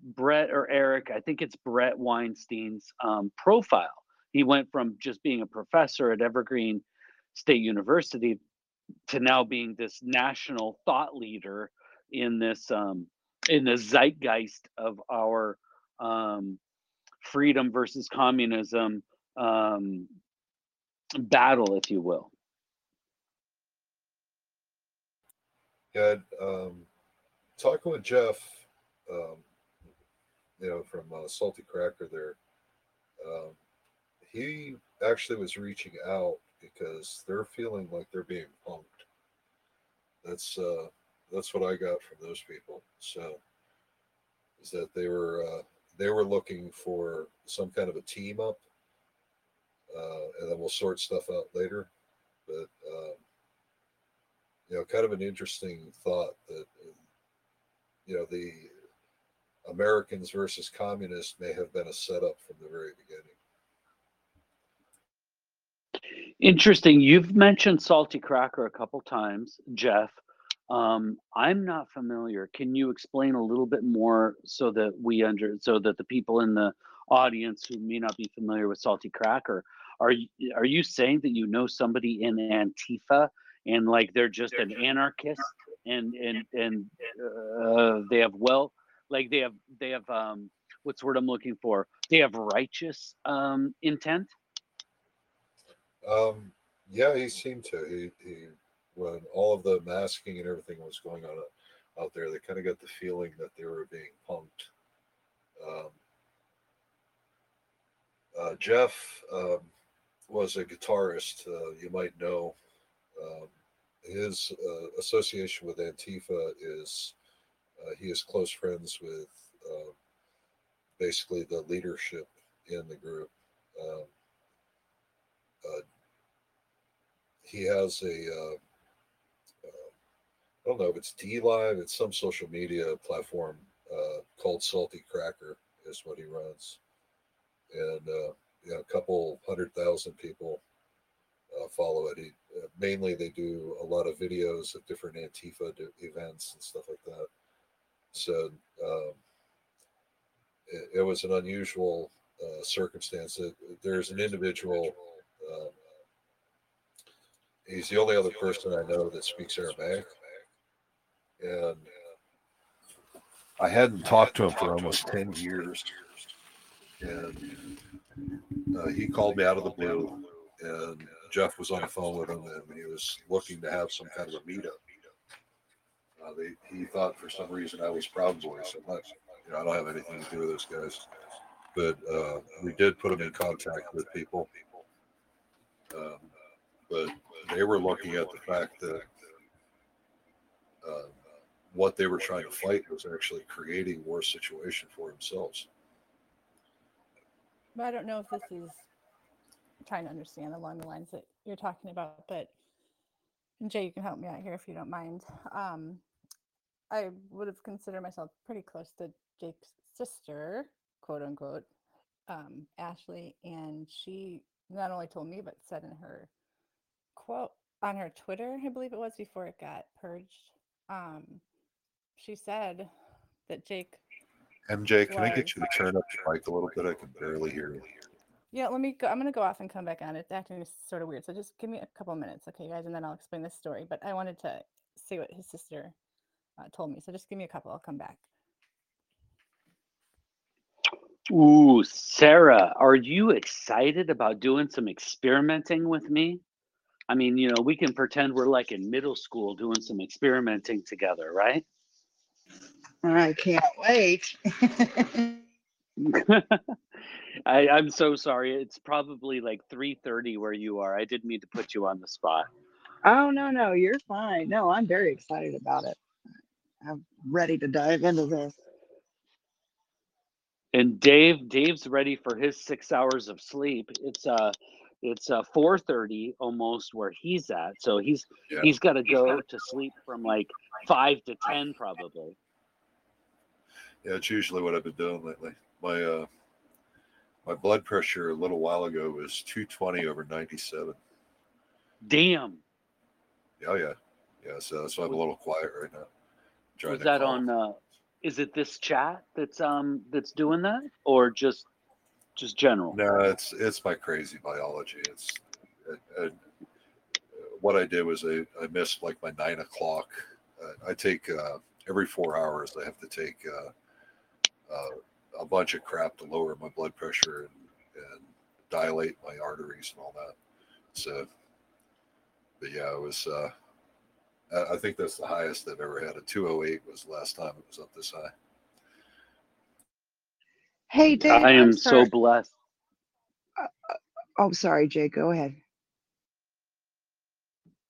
Bret or Eric, I think it's Bret Weinstein's um, profile. He went from just being a professor at Evergreen State University to now being this national thought leader in this um, in the zeitgeist of our um, freedom versus communism um, battle, if you will. Yeah, um, talking with Jeff, um, you know, from uh, Salty Cracker there. Um, he actually was reaching out because they're feeling like they're being punked. That's uh, that's what I got from those people. So is that they were uh, they were looking for some kind of a team up, uh, and then we'll sort stuff out later. But um, you know, kind of an interesting thought that you know the Americans versus communists may have been a setup from the very beginning. Interesting. You've mentioned Salty Cracker a couple times, Jeff. Um, I'm not familiar. Can you explain a little bit more so that we under so that the people in the audience who may not be familiar with Salty Cracker are you, are you saying that you know somebody in Antifa and like they're just an anarchist and and and uh, they have well like they have they have um what's the word I'm looking for? They have righteous um intent. Um, yeah, he seemed to. He, he when all of the masking and everything was going on out there, they kind of got the feeling that they were being punked. Um, uh, Jeff um, was a guitarist. Uh, you might know. Um, his uh, association with Antifa is uh, he is close friends with uh, basically the leadership in the group. Um, uh, he has a uh, uh, I don't know if it's DLive, it's some social media platform uh, called Salty Cracker is what he runs, and uh, a couple hundred thousand people uh, follow it. He, uh, mainly, they do a lot of videos of different Antifa events and stuff like that. So um, it, it was an unusual uh, circumstance. That there's an individual. Um, he's the only other person I know that speaks Aramaic, and I hadn't talked to him for almost ten years, and uh, he called me out of the blue, and Jeff was on the phone with him, and he was looking to have some kind of a meetup. They, he thought for some reason I was Proud Boys. I'm not, you know, I don't have anything to do with those guys, but uh, we did put him in contact with people. Um, but they were looking at the fact that uh, what they were trying to fight was actually creating worse situation for themselves. But I don't know if this is trying to understand along the lines that you're talking about, but Jay, you can help me out here if you don't mind. Um, I would have considered myself pretty close to Jake's sister, quote unquote, um, Ashley, and she not only told me but said in her quote on her Twitter, I believe it was before it got purged. Um, she said that Jake MJ, can I get you to turn up your mic a little bit? I can barely hear you. Yeah, let me go. I'm going to go off and come back on. It's acting sort of weird. So just give me a couple minutes, okay, guys, and then I'll explain this story. But I wanted to see what his sister uh, told me. So just give me a couple. I'll come back. Ooh, Sarah, are you excited about doing some experimenting with me? I mean, you know, we can pretend we're like in middle school doing some experimenting together, right? I can't wait. I, I'm so sorry. It's probably like 3:30 where you are. I didn't mean to put you on the spot. oh, no, no, you're fine. No, I'm very excited about it. I'm ready to dive into this. And Dave, Dave's ready for his six hours of sleep. It's uh it's uh 4:30 almost where he's at. So he's Yeah. he's got to go to sleep from like five to ten probably. Yeah, it's usually what I've been doing lately. My uh, my blood pressure a little while ago was 220 over 97. Damn. Oh yeah, yeah. So that's why I'm a little quiet right now. Was that calm. on uh is it this chat that's um that's doing that or just just general? No, it's it's my crazy biology. It's it, it, what I did was I, I missed like my nine o'clock. Uh, I take uh, every four hours. I have to take uh, uh, a bunch of crap to lower my blood pressure and, and dilate my arteries and all that. So, but yeah, it was. Uh, I I think that's the highest I've ever had. A 208 was the last time it was up this high. Hey, Dave. I I'm so sorry. blessed. Oh, sorry, Jay. Go ahead.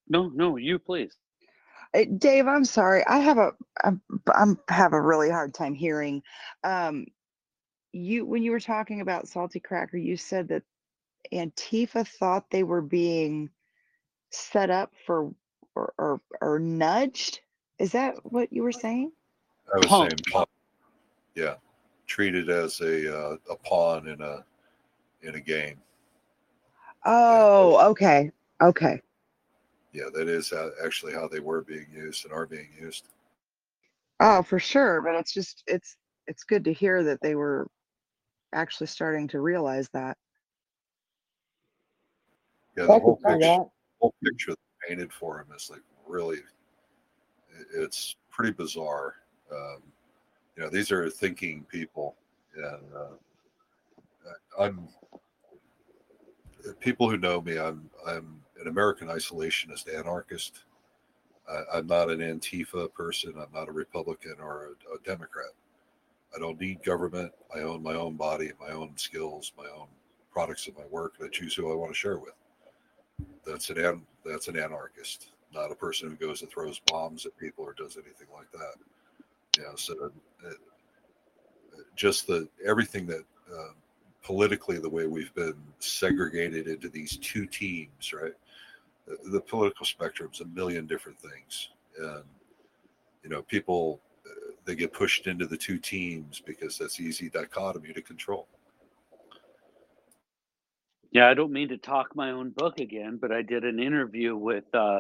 No, no, you please. Uh, Dave, I'm sorry. I have a I'm, I'm have a really hard time hearing. Um, you when you were talking about salty cracker, you said that Antifa thought they were being set up for or or, or nudged. Is that what you were saying? I was Punk. saying, pawn. yeah, treated as a uh, a pawn in a in a game. Oh, okay. Okay. Yeah, that is how, actually how they were being used and are being used. Oh, for sure. But it's just, it's, it's good to hear that they were actually starting to realize that. Yeah, the whole picture, whole picture they painted for him is like really, it's pretty bizarre. Um, you know, these are thinking people, and uh, I'm people who know me. I'm I'm an American isolationist anarchist. I, I'm not an Antifa person. I'm not a Republican or a, a Democrat. I don't need government. I own my own body, my own skills, my own products of my work, and I choose who I want to share with. That's an- that's an anarchist, not a person who goes and throws bombs at people or does anything like that. Yeah, so uh, just the everything that uh, politically the way we've been segregated into these two teams, right? The, the political spectrum's a million different things, and you know, people uh, they get pushed into the two teams because that's easy dichotomy to control. Yeah, I don't mean to talk my own book again, but I did an interview with uh,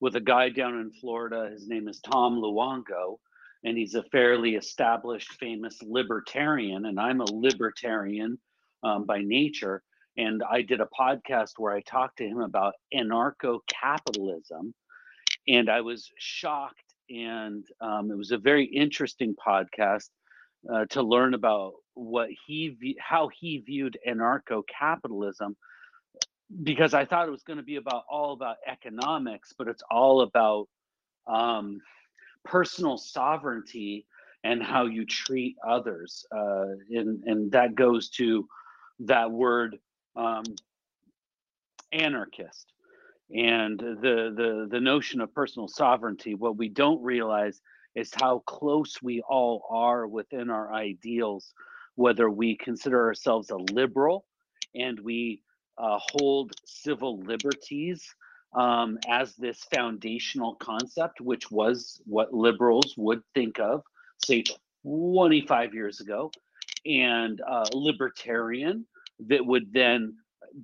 with a guy down in Florida. His name is Tom Luongo, and he's a fairly established, famous libertarian. And I'm a libertarian um, by nature. And I did a podcast where I talked to him about anarcho capitalism. And I was shocked. And um, it was a very interesting podcast uh, to learn about what he how he viewed anarcho capitalism because I thought it was going to be about all about economics, but it's all about um, personal sovereignty and how you treat others, uh, and and that goes to that word um, anarchist and the the the notion of personal sovereignty. What we don't realize is how close we all are within our ideals, whether we consider ourselves a liberal and we uh, hold civil liberties um, as this foundational concept, which was what liberals would think of, say, 25 years ago, and uh, libertarian that would then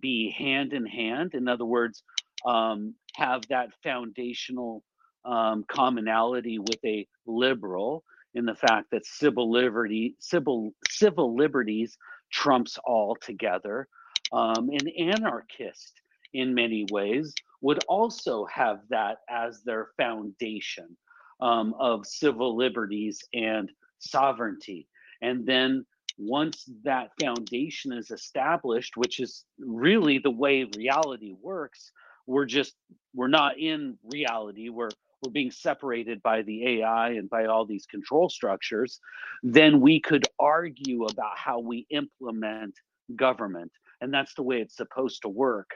be hand in hand. In other words, um, have that foundational um, commonality with a liberal in the fact that civil liberty, civil civil liberties trumps all together. Um, an anarchist, in many ways, would also have that as their foundation um, of civil liberties and sovereignty. And then once that foundation is established, which is really the way reality works, we're just we're not in reality. We're we're being separated by the AI and by all these control structures, then we could argue about how we implement government. And that's the way it's supposed to work.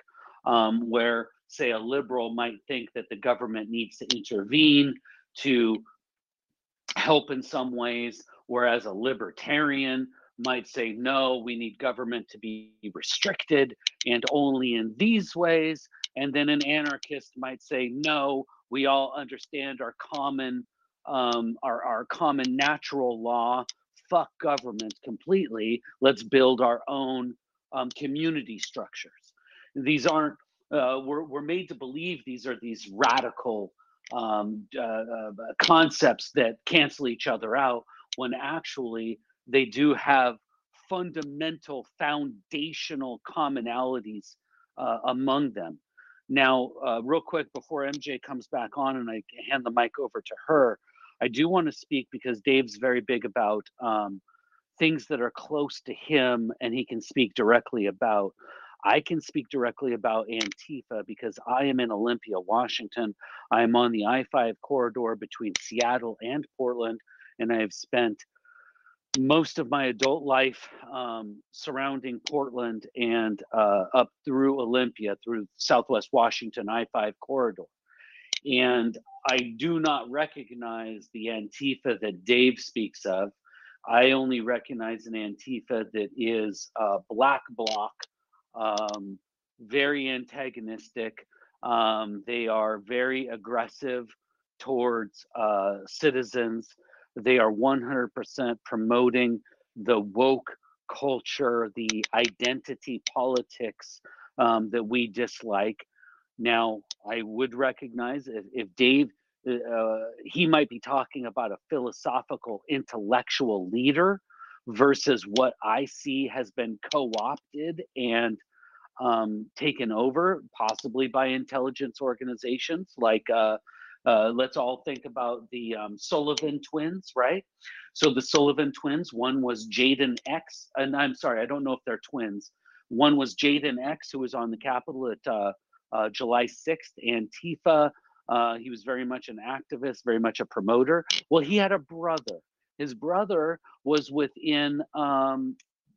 Um, where, say, a liberal might think that the government needs to intervene to help in some ways, whereas a libertarian might say, no, we need government to be restricted and only in these ways. And then an anarchist might say, no, we all understand our common um, our, our common natural law. Fuck government completely. Let's build our own um, community structures. These aren't uh, we're, we're made to believe these are these radical um, uh, uh, concepts that cancel each other out when actually they do have fundamental foundational commonalities uh, among them now, uh, real quick before MJ comes back on and I hand the mic over to her, I do want to speak because Dave's very big about um, things that are close to him and he can speak directly about. I can speak directly about Antifa because I am in Olympia, Washington. I am on the I 5 corridor between Seattle and Portland, and I have spent most of my adult life um, surrounding Portland and uh, up through Olympia, through Southwest Washington I 5 corridor. And I do not recognize the Antifa that Dave speaks of. I only recognize an Antifa that is uh, black bloc, um, very antagonistic. Um, they are very aggressive towards uh, citizens they are 100% promoting the woke culture, the identity politics um, that we dislike. Now, I would recognize if, if Dave, uh, he might be talking about a philosophical, intellectual leader versus what I see has been co opted and um, taken over, possibly by intelligence organizations like. Uh, uh, let's all think about the um, Sullivan twins, right? So the Sullivan twins, one was Jayden X, and I'm sorry, I don't know if they're twins. One was Jayden X, who was on the Capitol at uh, uh, July 6th, Antifa. Uh, he was very much an activist, very much a promoter. Well, he had a brother. His brother was within um,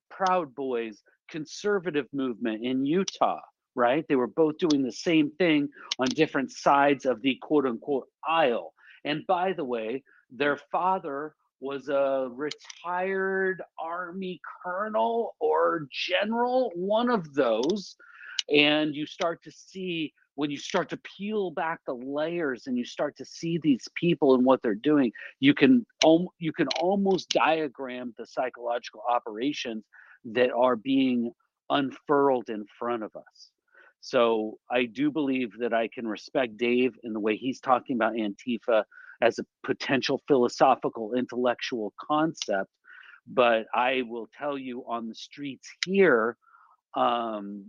Proud Boys conservative movement in Utah right? They were both doing the same thing on different sides of the quote unquote aisle. And by the way, their father was a retired army colonel or general, one of those. And you start to see when you start to peel back the layers and you start to see these people and what they're doing, you can you can almost diagram the psychological operations that are being unfurled in front of us. So I do believe that I can respect Dave in the way he's talking about Antifa as a potential philosophical intellectual concept. But I will tell you on the streets here, um,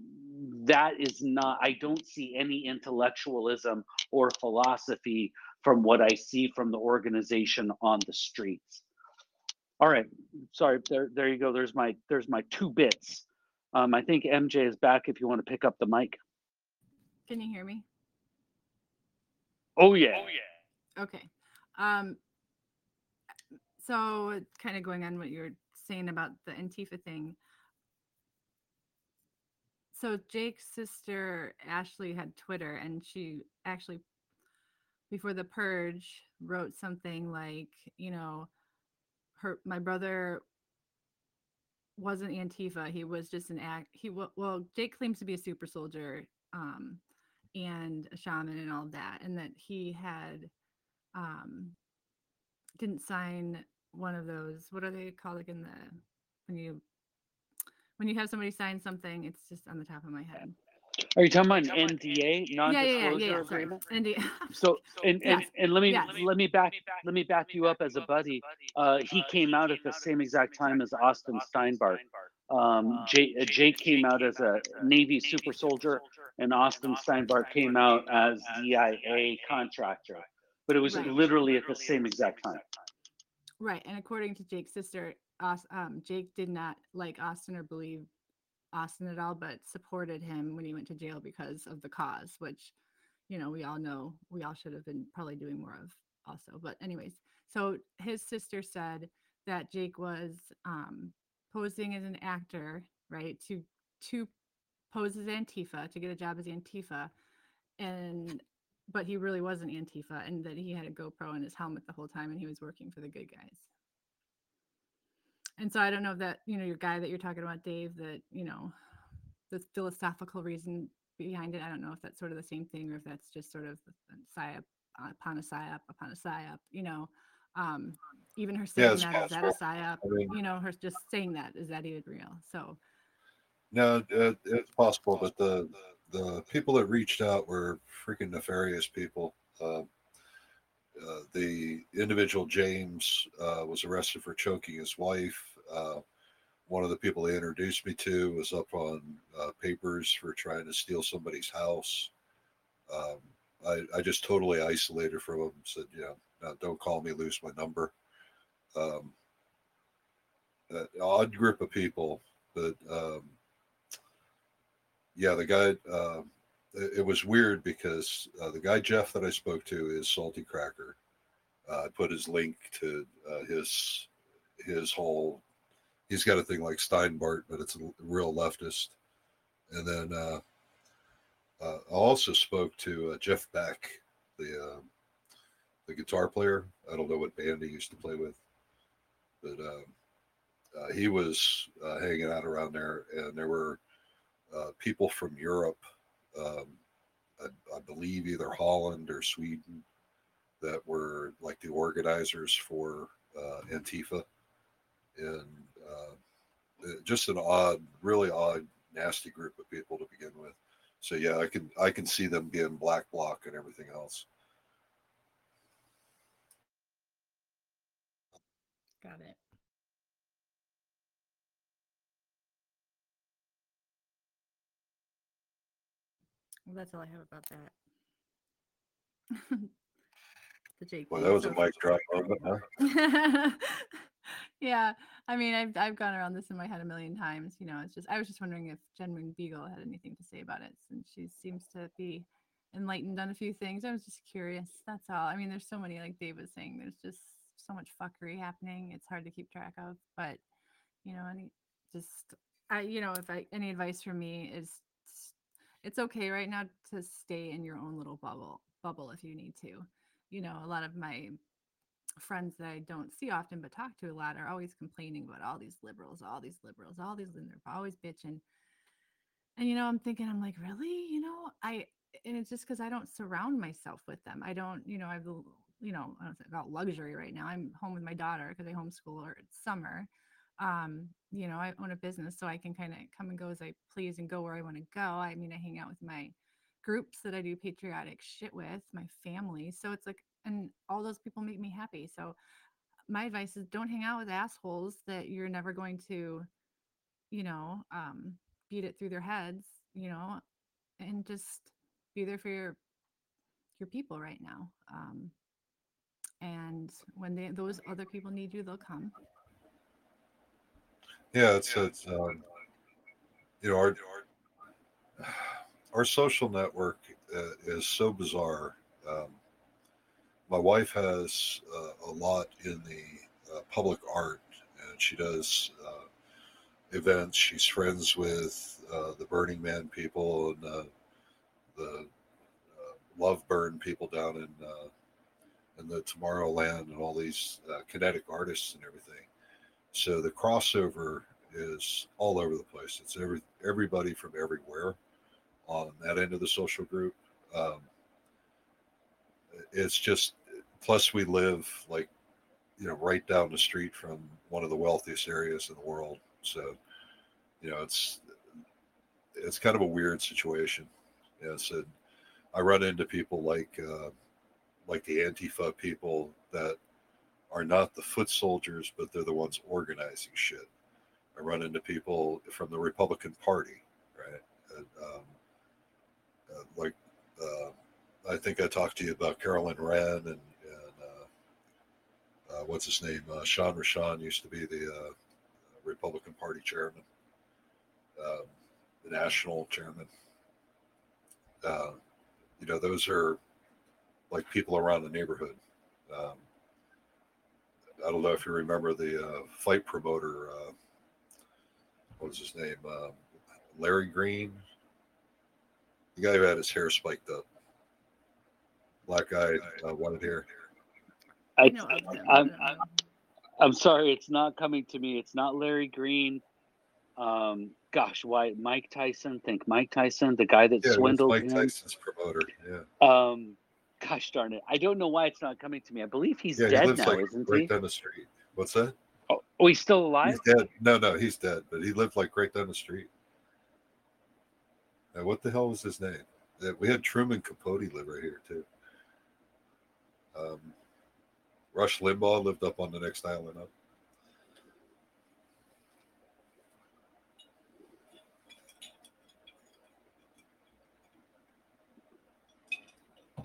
that is not, I don't see any intellectualism or philosophy from what I see from the organization on the streets. All right, sorry, there, there you go. There's my, there's my two bits. Um, I think MJ is back if you want to pick up the mic. Can you hear me? Oh yeah. Oh yeah. Okay. Um so kind of going on what you were saying about the Antifa thing. So Jake's sister Ashley had Twitter and she actually before the purge wrote something like, you know, her my brother wasn't Antifa. He was just an act. He well, Jake claims to be a super soldier, um, and a shaman and all that, and that he had um, didn't sign one of those. What are they called? Like in the when you when you have somebody sign something, it's just on the top of my head. Are you talking about an NDA, non-disclosure yeah, yeah, yeah, yeah, agreement? NDA. So, and, and, Yes. and let me Yes. let me back let me back you up as a buddy. Uh, he came out at the same exact time as Austin Steinbart. Um, Jake, uh, Jake came out as a Navy super soldier, and Austin Steinbart came out as DIA contractor. But it was Right. literally at the same exact time. Right, and according to Jake's sister, um, Jake did not like Austin or believe Austin at all, but supported him when he went to jail because of the cause, which, you know, we all know we all should have been probably doing more of also. But anyways, so his sister said that Jake was um, posing as an actor, right, to to pose as Antifa to get a job as Antifa, and but he really wasn't Antifa, and that he had a GoPro in his helmet the whole time, and he was working for the good guys. And so I don't know if that, you know, your guy that you're talking about, Dave, that, you know, the philosophical reason behind it, I don't know if that's sort of the same thing or if that's just sort of a psyop upon a psyop upon a psyop, you know. Um, even her saying it's that, is that a psyop? I mean- you know, her just saying that, is that even real? So, No, uh, it's possible, but the the people that reached out were freaking nefarious people. Uh, uh, the individual James uh, was arrested for choking his wife. Uh, one of the people they introduced me to was up on uh, papers for trying to steal somebody's house. Um, I, I just totally isolated from him. Said, you know, no, don't call me, lose my number. Um, odd group of people, but um, yeah, the guy. Uh, it, it was weird because uh, the guy Jeff that I spoke to is Salty Cracker. Uh, I put his link to uh, his his whole. He's got a thing like Steinbart, but it's a real leftist. And then uh, uh, I also spoke to uh, Jeff Beck, the uh, the guitar player. I don't know what band he used to play with, but um, uh, he was uh, hanging out around there, and there were uh, people from Europe, um, I, I believe either Holland or Sweden, that were like the organizers for uh, Antifa, and uh, just an odd, really odd nasty group of people to begin with. So yeah, I can I can see them being black bloc and everything else. Got it. Well, that's all I have about that. the Jake. Well, that was a mic drop moment, huh? yeah, I mean, I've I've gone around this in my head a million times. You know, it's just I was just wondering if Jen Wing Beagle had anything to say about it, since she seems to be enlightened on a few things. I was just curious. That's all. I mean, there's so many, like Dave was saying, there's just so much fuckery happening. It's hard to keep track of. But you know, any just I, you know, if I any advice for me is it's okay right now to stay in your own little bubble bubble if you need to. You know, a lot of my friends that I don't see often but talk to a lot are always complaining about all these liberals, all these liberals, all these and they're always bitching. And you know, I'm thinking, I'm like, really? You know, I and it's just because I don't surround myself with them. I don't, you know, I've you know, I don't think about luxury right now. I'm home with my daughter because I homeschool her. It's summer. Um, you know, I own a business, so I can kind of come and go as I please and go where I want to go. I mean, I hang out with my groups that I do patriotic shit with, my family. So it's like, and all those people make me happy. So my advice is don't hang out with assholes that you're never going to, you know, um, beat it through their heads, you know, and just be there for your your people right now. Um, and when they those other people need you, they'll come. Yeah, it's it's um, you know our our social network uh, is so bizarre. Um, my wife has uh, a lot in the uh, public art, and she does uh, events. She's friends with uh, the Burning Man people and uh, the Love Burn people down in in the Tomorrowland and all these kinetic artists and everything. So the crossover is all over the place. It's every everybody from everywhere on that end of the social group. Um, it's just plus we live like you know right down the street from one of the wealthiest areas in the world. So you know it's it's kind of a weird situation. Yes, and I run into people like uh, like the Antifa people that are not the foot soldiers, but they're the ones organizing shit. I run into people from the Republican Party, right? And, um, uh, like, uh, I think I talked to you about Carolyn Wren and uh, what's his name? Uh, Sean Rashan used to be the uh, Republican Party chairman, um, the national chairman. Uh, you know, those are like people around the neighborhood. Um, I don't know if you remember the uh, fight promoter. What was his name? Uh, Larry Green, the guy who had his hair spiked up, black guy, uh, white hair. I, know of them, I'm, I I'm. I'm sorry, it's not coming to me. It's not Larry Green. Um, gosh, why Mike Tyson? Think Mike Tyson, the guy that Yeah, it was swindled Mike him. Tyson's promoter. Yeah, Um, gosh darn it, I don't know why it's not coming to me. I believe he's yeah, he dead lives now, like isn't right he? down the street. What's that? Oh, oh, he's still alive. He's dead. No, no, he's dead. But he lived like right down the street. Now, what the hell was his name? We had Truman Capote live right here too. Um, Rush Limbaugh lived up on the next island up.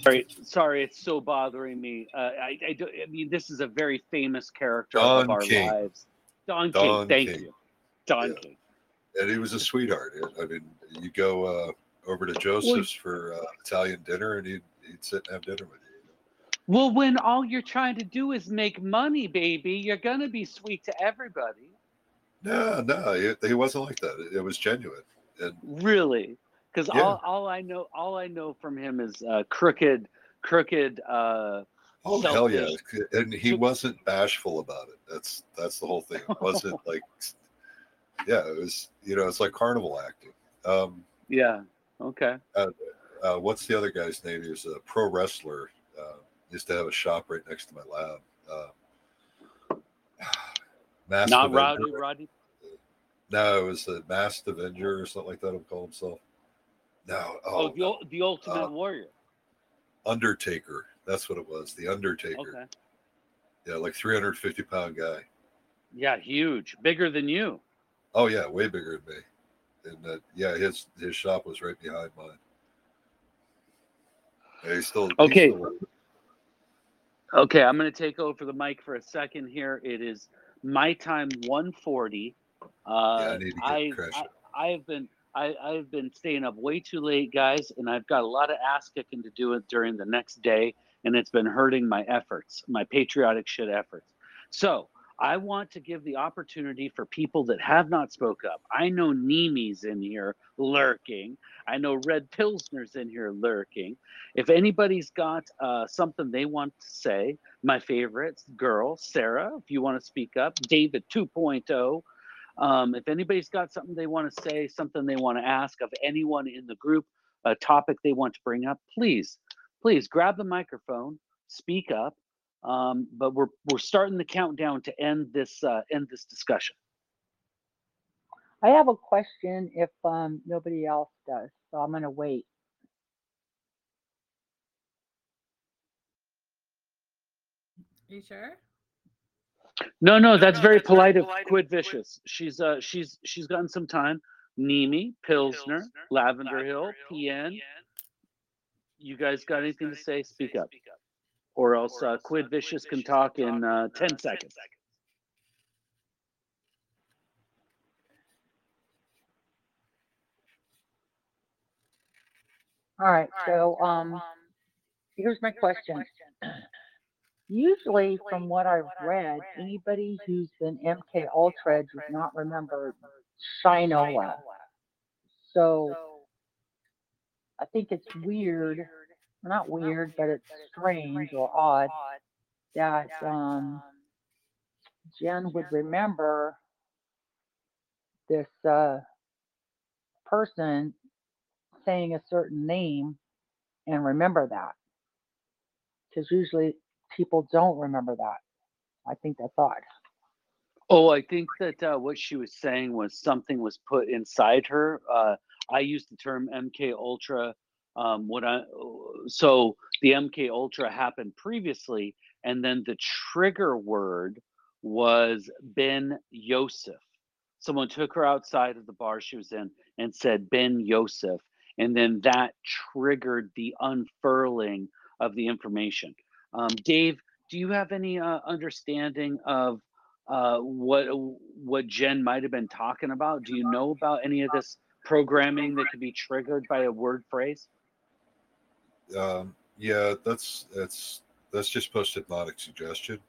Sorry, sorry, it's so bothering me. Uh, I, I, do, I mean, this is a very famous character Don of our King. lives. Don, Don King, thank King. you. Don Yeah. King. and he was a sweetheart. I mean, you go uh, over to Joseph's for uh, Italian dinner, and he'd, he'd sit and have dinner with you. Well, when all you're trying to do is make money, baby, you're gonna be sweet to everybody. No, no, he, he wasn't like that. It, it was genuine, and Really, because Yeah. all, all I know, all I know from him is uh, crooked, crooked. Uh, oh hell yeah, and he wasn't bashful about it. That's that's the whole thing. It wasn't like, yeah, it was. You know, it's like carnival acting. Um, yeah. Okay. uh, what's the other guy's name? He was a pro wrestler. Used to have a shop right next to my lab. Uh, Not Roddy. Roddy. No, it was the Masked Avenger or something like that. He'll call himself. No, Oh, oh, the, the Ultimate uh, Warrior. Undertaker. That's what it was. The Undertaker. Okay. Yeah, like 350 pound guy. Yeah, huge, bigger than you. Oh yeah, way bigger than me. And uh, yeah, his his shop was right behind mine. Yeah, he's still he's Okay. still working. Okay, I'm going to take over the mic for a second here. It is my time 140. Uh, I to get I. I, I've been I, I've been staying up way too late, guys, and I've got a lot of ass kicking to do it during the next day, and it's been hurting my efforts, my patriotic shit efforts. So I want to give the opportunity for people that have not spoke up. I know Nemi's in here lurking. I know Red Pilsner's in here lurking. If anybody's got uh, something they want to say, my favorite girl, Sarah, if you want to speak up, David 2.0. Um, if anybody's got something they want to say, something they want to ask of anyone in the group, a topic they want to bring up, please, please grab the microphone, speak up. Um, but we're we're starting the countdown to end this uh, end this discussion. I have a question if um, nobody else does, so I'm going to wait. Are you sure? No, no, that's very polite of Squid Vicious. She's uh she's she's gotten some time. Nemi, Pilsner, Lavender Hill, PN. You guys got anything to say? Speak up. Or else uh, Squid Vicious can talk in uh, 10 seconds. All right, so um, here's my question. Usually, from what I've read, anybody who's been MK Ultra does not remember Shinola. So I think it's weird, not weird, but it's strange or odd that um, Jen would remember this uh, person saying a certain name and remember that. Because usually people don't remember that. I think that's odd. Oh, I think that uh, what she was saying was something was put inside her. Uh, I use the term MK Ultra. Um, what I so the MK Ultra happened previously, and then the trigger word was Ben Yosef. Someone took her outside of the bar she was in and said Ben Yosef, and then that triggered the unfurling of the information. Um, Dave, do you have any uh, understanding of uh, what what Jen might have been talking about? Do you know about any of this programming that could be triggered by a word phrase? Um, yeah, that's that's that's just post hypnotic suggestion.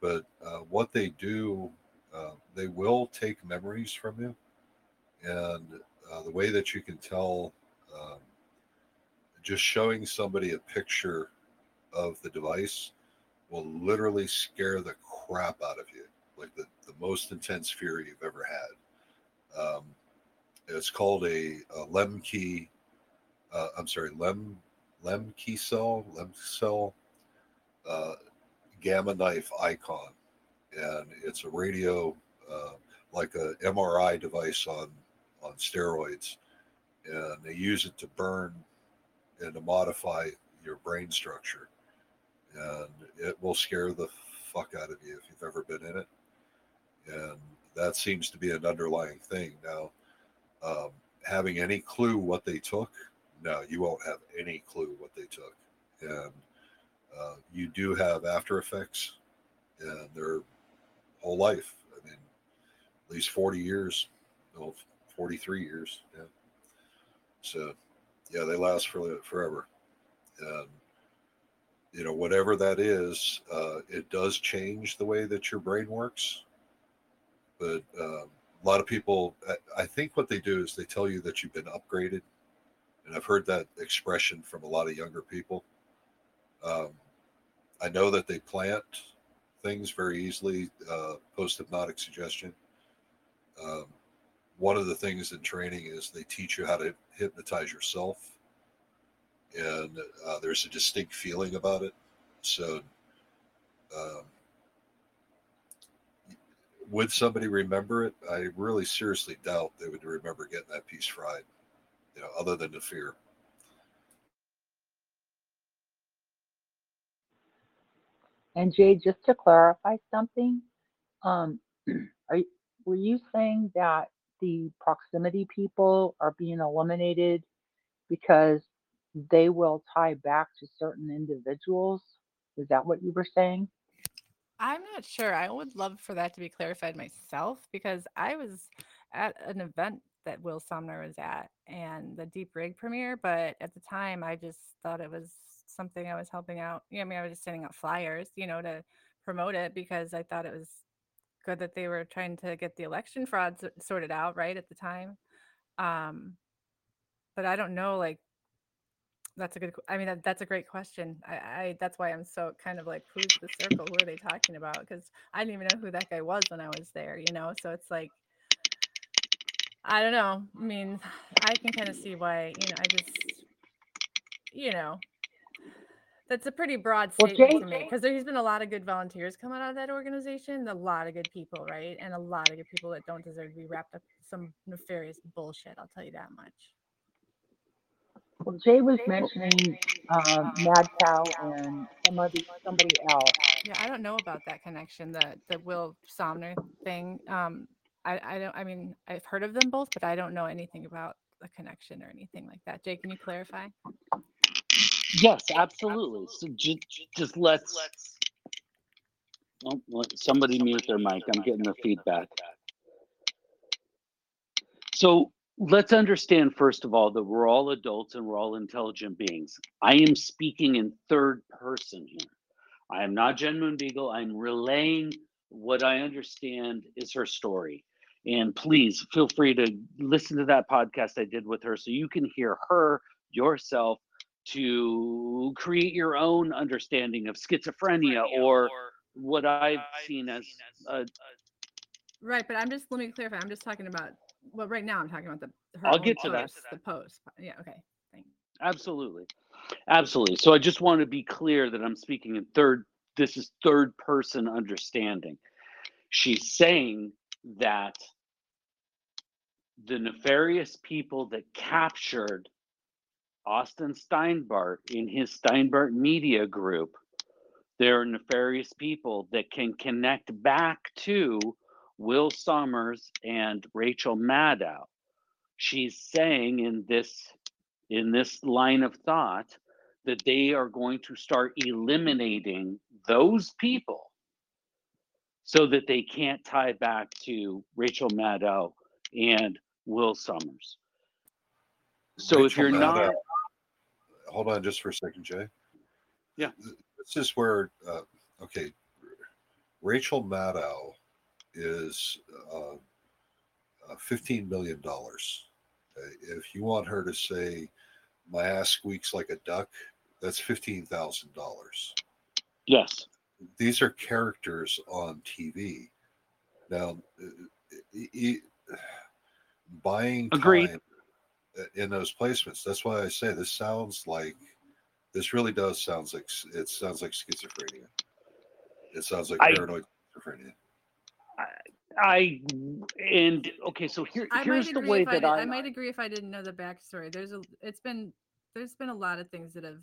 But uh, what they do, uh, they will take memories from you, and uh, the way that you can tell, um, just showing somebody a picture of the device will literally scare the crap out of you, like the, the most intense fear you've ever had. Um, it's called a, a Lemke, uh, I'm sorry, Lem Leksell, Lem cell uh, gamma knife icon, and it's a radio uh, like a MRI device on on steroids, and they use it to burn and to modify your brain structure, and it will scare the fuck out of you if you've ever been in it, and that seems to be an underlying thing. Now. Um, having any clue what they took no, you won't have any clue what they took. And uh, you do have after effects and their whole life. I mean, at least 40 years, no, 43 years. Yeah. So, yeah, they last for forever. And, you know, whatever that is, uh, it does change the way that your brain works. But um, a lot of people, I, I think what they do is they tell you that you've been upgraded and I've heard that expression from a lot of younger people. Um, I know that they plant things very easily, uh, post hypnotic suggestion. Um, one of the things in training is they teach you how to hypnotize yourself, and uh, there's a distinct feeling about it. So, um, would somebody remember it? I really seriously doubt they would remember getting that piece fried. You know, other than the fear. And Jay, just to clarify something, um, are you, were you saying that the proximity people are being eliminated because they will tie back to certain individuals? Is that what you were saying? I'm not sure. I would love for that to be clarified myself because I was at an event that Will Sumner was at and the Deep Rig premiere, but at the time I just thought it was something I was helping out. Yeah, I mean, I was just sending out flyers, you know, to promote it because I thought it was good that they were trying to get the election fraud sorted out, right, at the time. Um, but I don't know, like, that's a good. I mean, that, that's a great question. I, I that's why I'm so kind of like, who's the circle? Who are they talking about? Because I didn't even know who that guy was when I was there. You know, so it's like, I don't know. I mean, I can kind of see why. You know, I just, you know, that's a pretty broad Well, statement Jay- to make because there's been a lot of good volunteers coming out of that organization, a lot of good people, right, and a lot of good people that don't deserve to be wrapped up in some nefarious bullshit. I'll tell you that much. Well, Jay was mentioning uh, Mad Cow and somebody somebody else. Yeah, I don't know about that connection, the the Will Somner thing. Um, I I don't. I mean, I've heard of them both, but I don't know anything about the connection or anything like that. Jay, can you clarify? Yes, absolutely. So just, just let's. Oh, let somebody mute their mic. I'm getting the feedback. So let's understand, first of all, that we're all adults and we're all intelligent beings. I am speaking in third person here. I am not Jen Moonbeagle. I'm relaying what I understand is her story. And please feel free to listen to that podcast I did with her so you can hear her yourself to create your own understanding of schizophrenia or what I've seen as a, Right, but I'm just let me clarify. I'm just talking about. Well, right now I'm talking about the. Her I'll get to that. The post. Yeah. Okay. Thanks. absolutely absolutely so i just want to be clear that i'm speaking in third this is third person understanding she's saying that the nefarious people that captured austin steinbart in his steinbart media group they're nefarious people that can connect back to will summers and rachel maddow. She's saying in this in this line of thought that they are going to start eliminating those people so that they can't tie back to Rachel Maddow and Will Summers. So if you're Maddow- not hold on just for a second, Jay. Yeah. This is where, uh, okay, Rachel Maddow is uh, uh, $15 million. Uh, If you want her to say, my ass squeaks like a duck, that's $15,000. yes, These are characters on TV. Now, uh, e- e- buying Agreed. time in those placements. That's why I say this sounds like this really does sounds like it sounds like schizophrenia. It sounds like I- paranoid schizophrenia. I and okay, so here I here's the way if I, that I, I might agree if I didn't know the backstory. There's a. It's been. There's been a lot of things that have.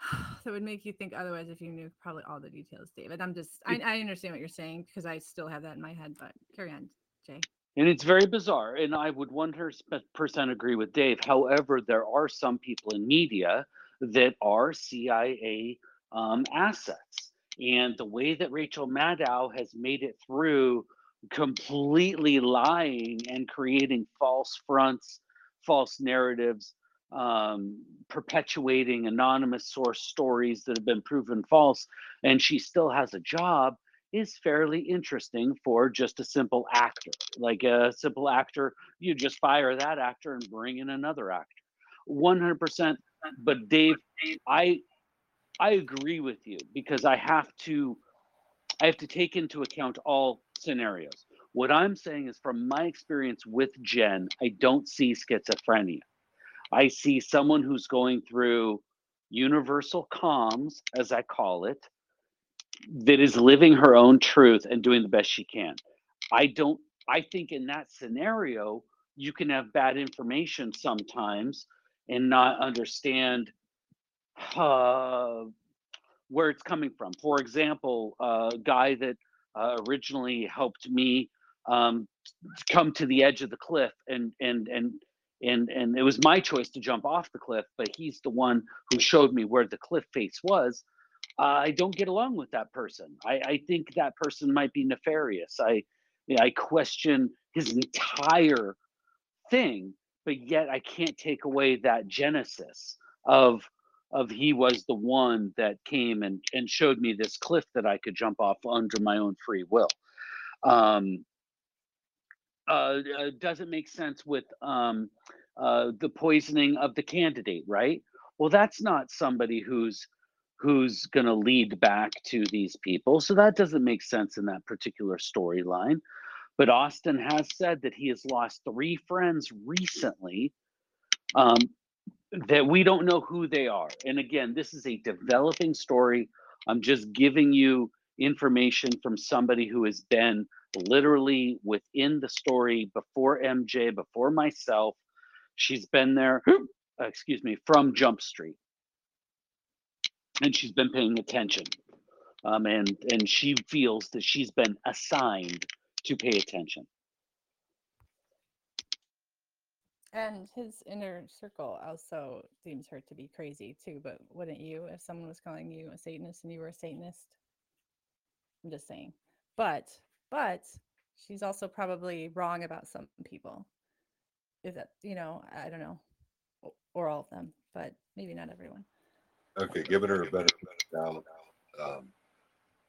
That would make you think otherwise if you knew probably all the details, David. I'm just. I, I understand what you're saying because I still have that in my head. But carry on, Jay. And it's very bizarre. And I would 100% agree with Dave. However, there are some people in media that are CIA um, assets. And the way that Rachel Maddow has made it through completely lying and creating false fronts, false narratives, um, perpetuating anonymous source stories that have been proven false, and she still has a job is fairly interesting for just a simple actor. Like a simple actor, you just fire that actor and bring in another actor. 100%. But Dave, I I agree with you because I have to I have to take into account all scenarios. What I'm saying is from my experience with Jen, I don't see schizophrenia. I see someone who's going through universal comms, as I call it, that is living her own truth and doing the best she can. I don't I think in that scenario you can have bad information sometimes and not understand uh, where it's coming from. For example, a guy that uh, originally helped me um, come to the edge of the cliff, and and and and and it was my choice to jump off the cliff, but he's the one who showed me where the cliff face was. I don't get along with that person. I, I think that person might be nefarious. I I question his entire thing, but yet I can't take away that genesis of of he was the one that came and and showed me this cliff that I could jump off under my own free will. Um, uh, uh, doesn't make sense with um, uh, the poisoning of the candidate, right? Well, that's not somebody who's who's going to lead back to these people, so that doesn't make sense in that particular storyline. But Austin has said that he has lost three friends recently um, that we don't know who they are. And again, this is a developing story. I'm just giving you information from somebody who has been literally within the story before MJ, before myself. She's been there, excuse me, from Jump Street. And she's been paying attention. Um, and and she feels that she's been assigned to pay attention. And his inner circle also seems her to be crazy too, but wouldn't you if someone was calling you a Satanist and you were a Satanist? I'm just saying. But but she's also probably wrong about some people. Is that you know, I don't know. Or all of them, but maybe not everyone. Okay, giving her a benefit of. Um,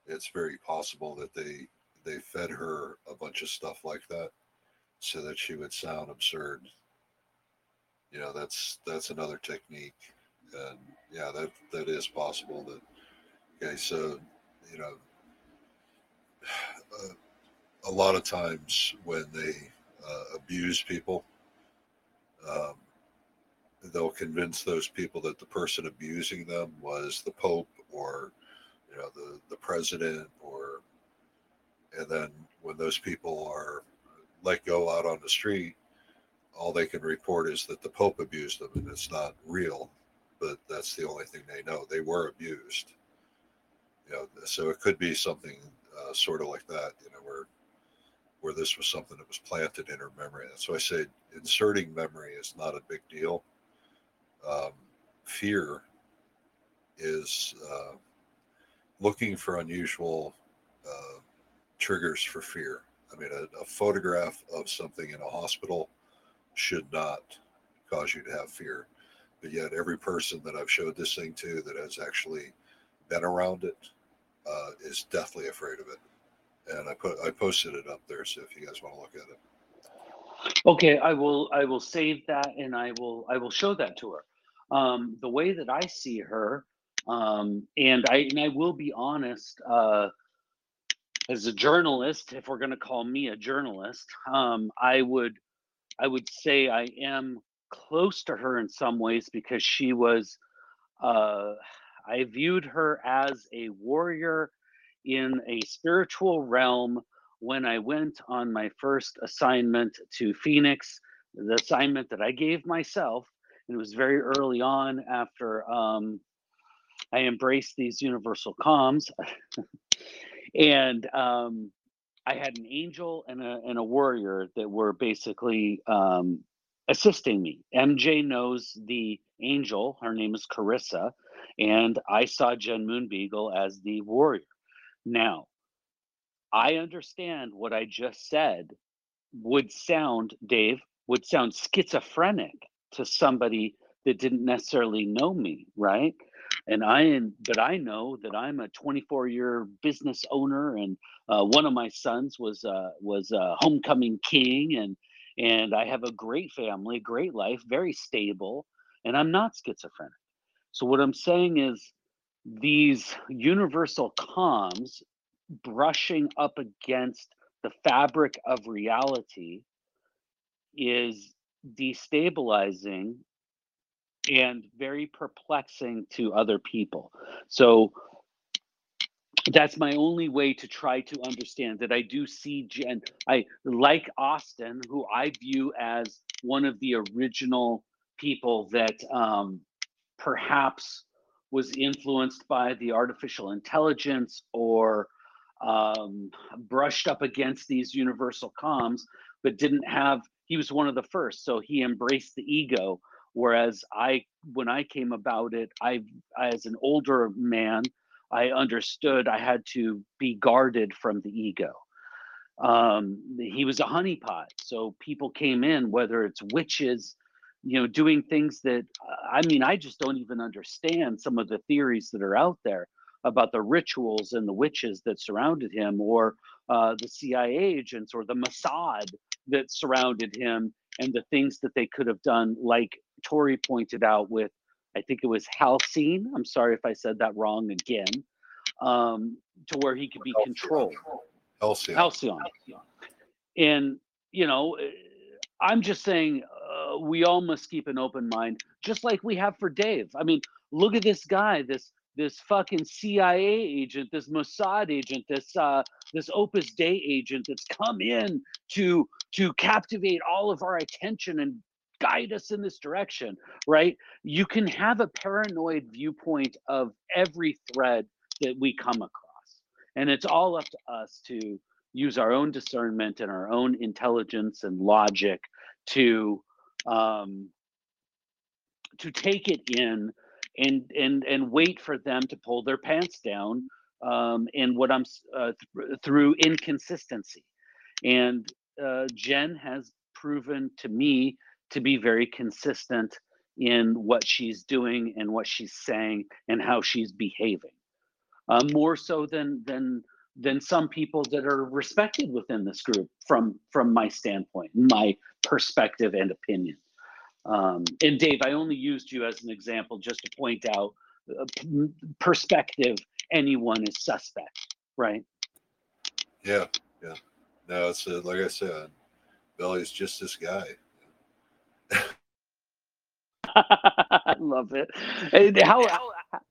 it's very possible that they they fed her a bunch of stuff like that so that she would sound absurd. You know, that's that's another technique, and yeah, that that is possible. That okay, so you know, uh, a lot of times when they uh, abuse people, um, they'll convince those people that the person abusing them was the Pope or you know the the president or and then when those people are let go out on the street all they can report is that the pope abused them and it's not real but that's the only thing they know. They were abused. You know so it could be something uh, sort of like that you know where where this was something that was planted in her memory that's why i say inserting memory is not a big deal um, fear is uh, looking for unusual uh, triggers for fear. I mean, a, a, photograph of something in a hospital should not cause you to have fear. But yet, every person that I've showed this thing to that has actually been around it uh, is deathly afraid of it. And I put I posted it up there, so if you guys want to look at it. Okay, I will I will save that and I will I will show that to her. Um, the way that I see her, um, and I and I will be honest. Uh, as a journalist, if we're going to call me a journalist, um, I would I would say I am close to her in some ways because she was uh, I viewed her as a warrior in a spiritual realm when I went on my first assignment to Phoenix, the assignment that I gave myself. And it was very early on after um, I embraced these universal comms. and um, I had an angel and a and a warrior that were basically um, assisting me. MJ knows the angel; her name is Carissa, and I saw Jen Moonbeagle as the warrior. Now, I understand what I just said would sound, Dave, would sound schizophrenic to somebody that didn't necessarily know me, right? and I am, but I know that I'm a 24 year business owner, and uh, one of my sons was uh, was a homecoming king, and and I have a great family, great life, very stable, and I'm not schizophrenic. So what I'm saying is these universal comms brushing up against the fabric of reality is destabilizing and very perplexing to other people. So that's my only way to try to understand that I do see Jen. I like Austin, who I view as one of the original people that um, perhaps was influenced by the artificial intelligence or um, brushed up against these universal comms, but didn't have. He was one of the first, so he embraced the ego. Whereas I, when I came about it, I, as an older man, I understood I had to be guarded from the ego. Um, he was a honeypot, so people came in, whether it's witches, you know, doing things that I mean, I just don't even understand some of the theories that are out there about the rituals and the witches that surrounded him, or uh, the CIA agents, or the Mossad that surrounded him, and the things that they could have done, like Tori pointed out with I think it was Halcion. I'm sorry if I said that wrong again. Um, to where he could be controlled. Halcion. Halcion. And you know, eh, I'm just saying uh, we all must keep an open mind, just like we have for Dave. I mean, look at this guy, this this fucking CIA agent, this Mossad agent, this uh, this Opus Dei agent that's come in to to captivate all of our attention and guide us in this direction, right? You can have a paranoid viewpoint of every thread that we come across. And it's all up to us to use our own discernment and our own intelligence and logic to um, to take it in and and and wait for them to pull their pants down um, and what I'm uh, th- through inconsistency. And uh, Jen has proven to me to be very consistent in what she's doing and what she's saying and how she's behaving uh, more so than than than some people that are respected within this group from from my standpoint my perspective and opinion um, and dave i only used you as an example just to point out uh, perspective anyone is suspect right Yeah, yeah. No, it's uh, like I said, Billy's just this guy. I love it. And how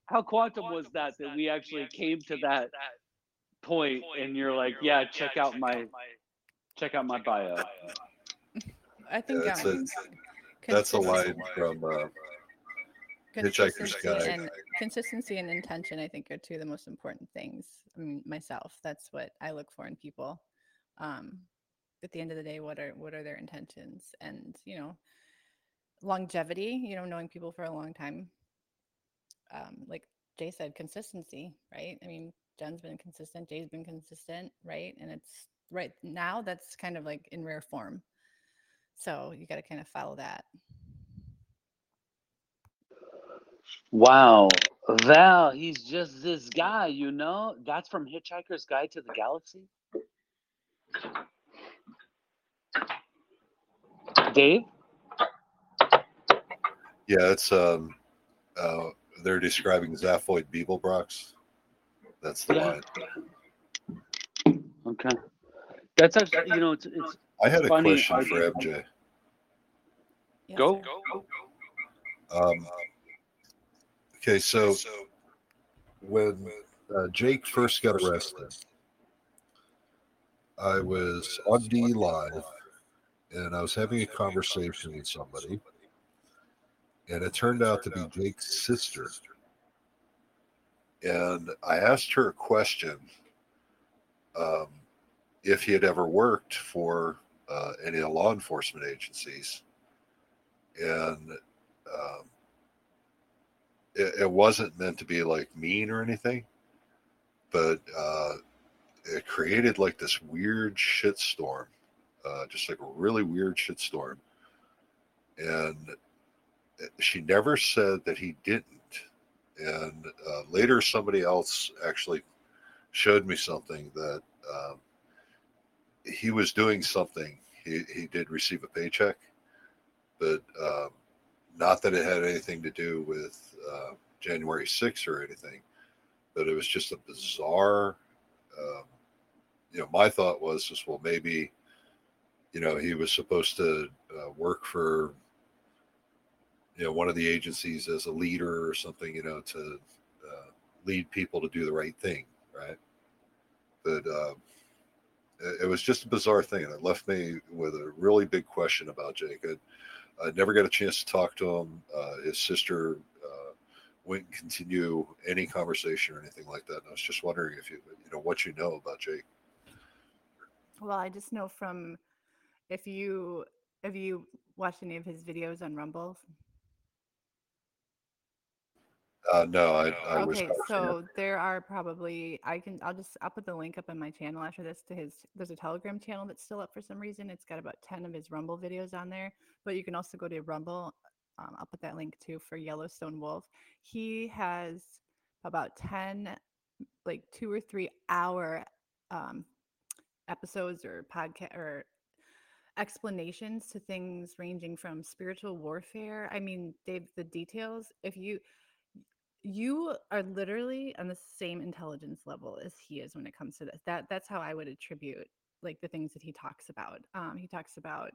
how quantum was that that we actually came to that point and you're like, yeah, check out my check out my bio. I think Yeah, it's um, a, that's a line consistency- from uh, Hitchhiker's Guide. and consistency and intention. I think are two of the most important things. I mean, myself, that's what I look for in people. Um, at the end of the day, what are what are their intentions? And you know, longevity. You know, knowing people for a long time. Um, like Jay said, consistency, right? I mean, Jen's been consistent, Jay's been consistent, right? And it's right now that's kind of like in rare form. So you got to kind of follow that. Wow. Val, he's just this guy, you know? That's from Hitchhiker's Guide to the Galaxy. Dave? yeah, it's um uh they're describing Zaphod Beeblebrox. That's the Yeah. line. Okay. That's actually, you know, it's it's I had a Funny, question for MJ. Yes, go. sir. Um, okay, so when uh, Jake first got arrested, I was on DLive and I was having a conversation with somebody, and it turned out to be Jake's sister. And I asked her a question um, if he had ever worked for uh, any law enforcement agencies. And um, it, it wasn't meant to be like mean or anything, but uh, it created like this weird shitstorm, uh, just like a really weird shitstorm. And she never said that he didn't. And uh, later, somebody else actually showed me something that um, he was doing something. He, he did receive a paycheck, but um, not that it had anything to do with uh, January 6th or anything, but it was just a bizarre. Um, you know, my thought was just, well, maybe, you know, he was supposed to uh, work for, you know, one of the agencies as a leader or something, you know, to uh, lead people to do the right thing, right? But uh, it, it was just a bizarre thing, and it left me with a really big question about Jake. I, I never got a chance to talk to him. Uh, his sister uh, wouldn't continue any conversation or anything like that. And I was just wondering if you, you know, what you know about Jake. Well, I just know from if you have you watched any of his videos on Rumble. Uh, no, I, I was. Okay, so there are probably I can I'll just I'll put the link up on my channel after this to his there's a Telegram channel that's still up for some reason. It's got about 10 of his Rumble videos on there, but you can also go to Rumble. Um, I'll put that link too for Yellowstone Wolf. He has about 10 like 2 or 3 hour um episodes or podcast or explanations to things ranging from spiritual warfare. I mean, Dave, the details, if you you are literally on the same intelligence level as he is when it comes to this. That that's how I would attribute like the things that he talks about. Um, he talks about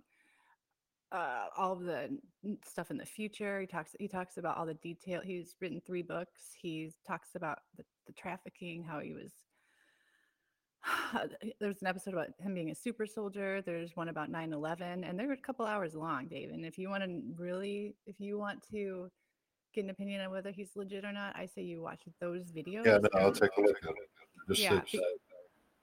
uh, all the stuff in the future. He talks he talks about all the detail. He's written three books. He talks about the, the trafficking, how he was. There's an episode about him being a super soldier. There's one about 9/11, and they're a couple hours long, Dave. And if you want to really, if you want to get an opinion on whether he's legit or not, I say you watch those videos. Yeah, no, I'll take a look at it. Just Yeah,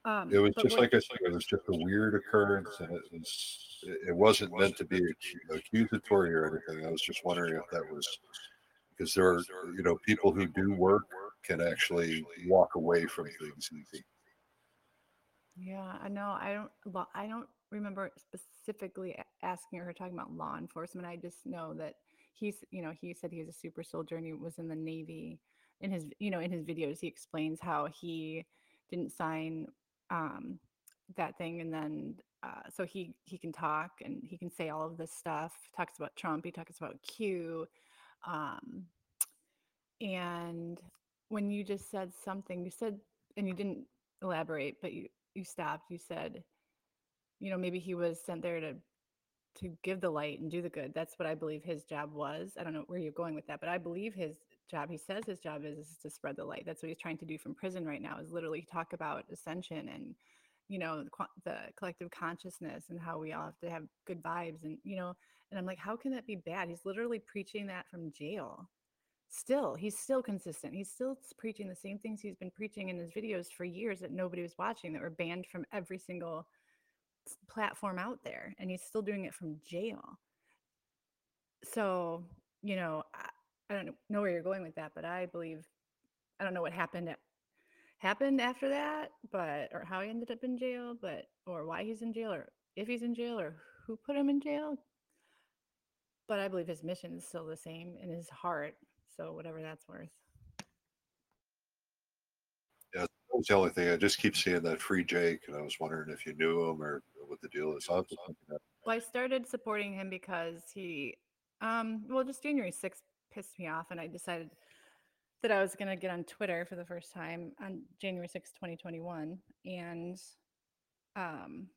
Um, it was just what- like I said, it was just a weird occurrence, and it was it wasn't meant to be accusatory or anything. I was just wondering if that was because there are you know people who do work can actually walk away from things easy. Yeah, I know. I don't. lo- I don't remember specifically asking her talking about law enforcement. I just know that he's, you know, he said he's a super soldier and he was in the Navy. In his, you know, in his videos, he explains how he didn't sign um, that thing, and then uh, so he he can talk and he can say all of this stuff. Talks about Trump. He talks about Q. Um, and when you just said something, you said, and you didn't elaborate, but you you stopped. You said, you know, maybe he was sent there to to give the light and do the good. That's what I believe his job was. I don't know where you're going with that, but I believe his job. He says his job is, is to spread the light. That's what he's trying to do from prison right now. Is literally talk about ascension and you know the, the collective consciousness and how we all have to have good vibes and you know. And I'm like, how can that be bad? He's literally preaching that from jail still he's still consistent he's still preaching the same things he's been preaching in his videos for years that nobody was watching that were banned from every single platform out there and he's still doing it from jail. So you know i, I don't know where you're going with that but i believe i don't know what happened at, happened after that but or how he ended up in jail but or why he's in jail or if he's in jail or who put him in jail. But i believe his mission is still the same in his heart so whatever that's worth That was the only thing. I just keep seeing that free Jake, and I was wondering if you knew him or what the deal is. Well, I started supporting him because he, um, well, just January 6th pissed me off, and I decided that I was going to get on Twitter for the first time on January 6th, 2021. And um,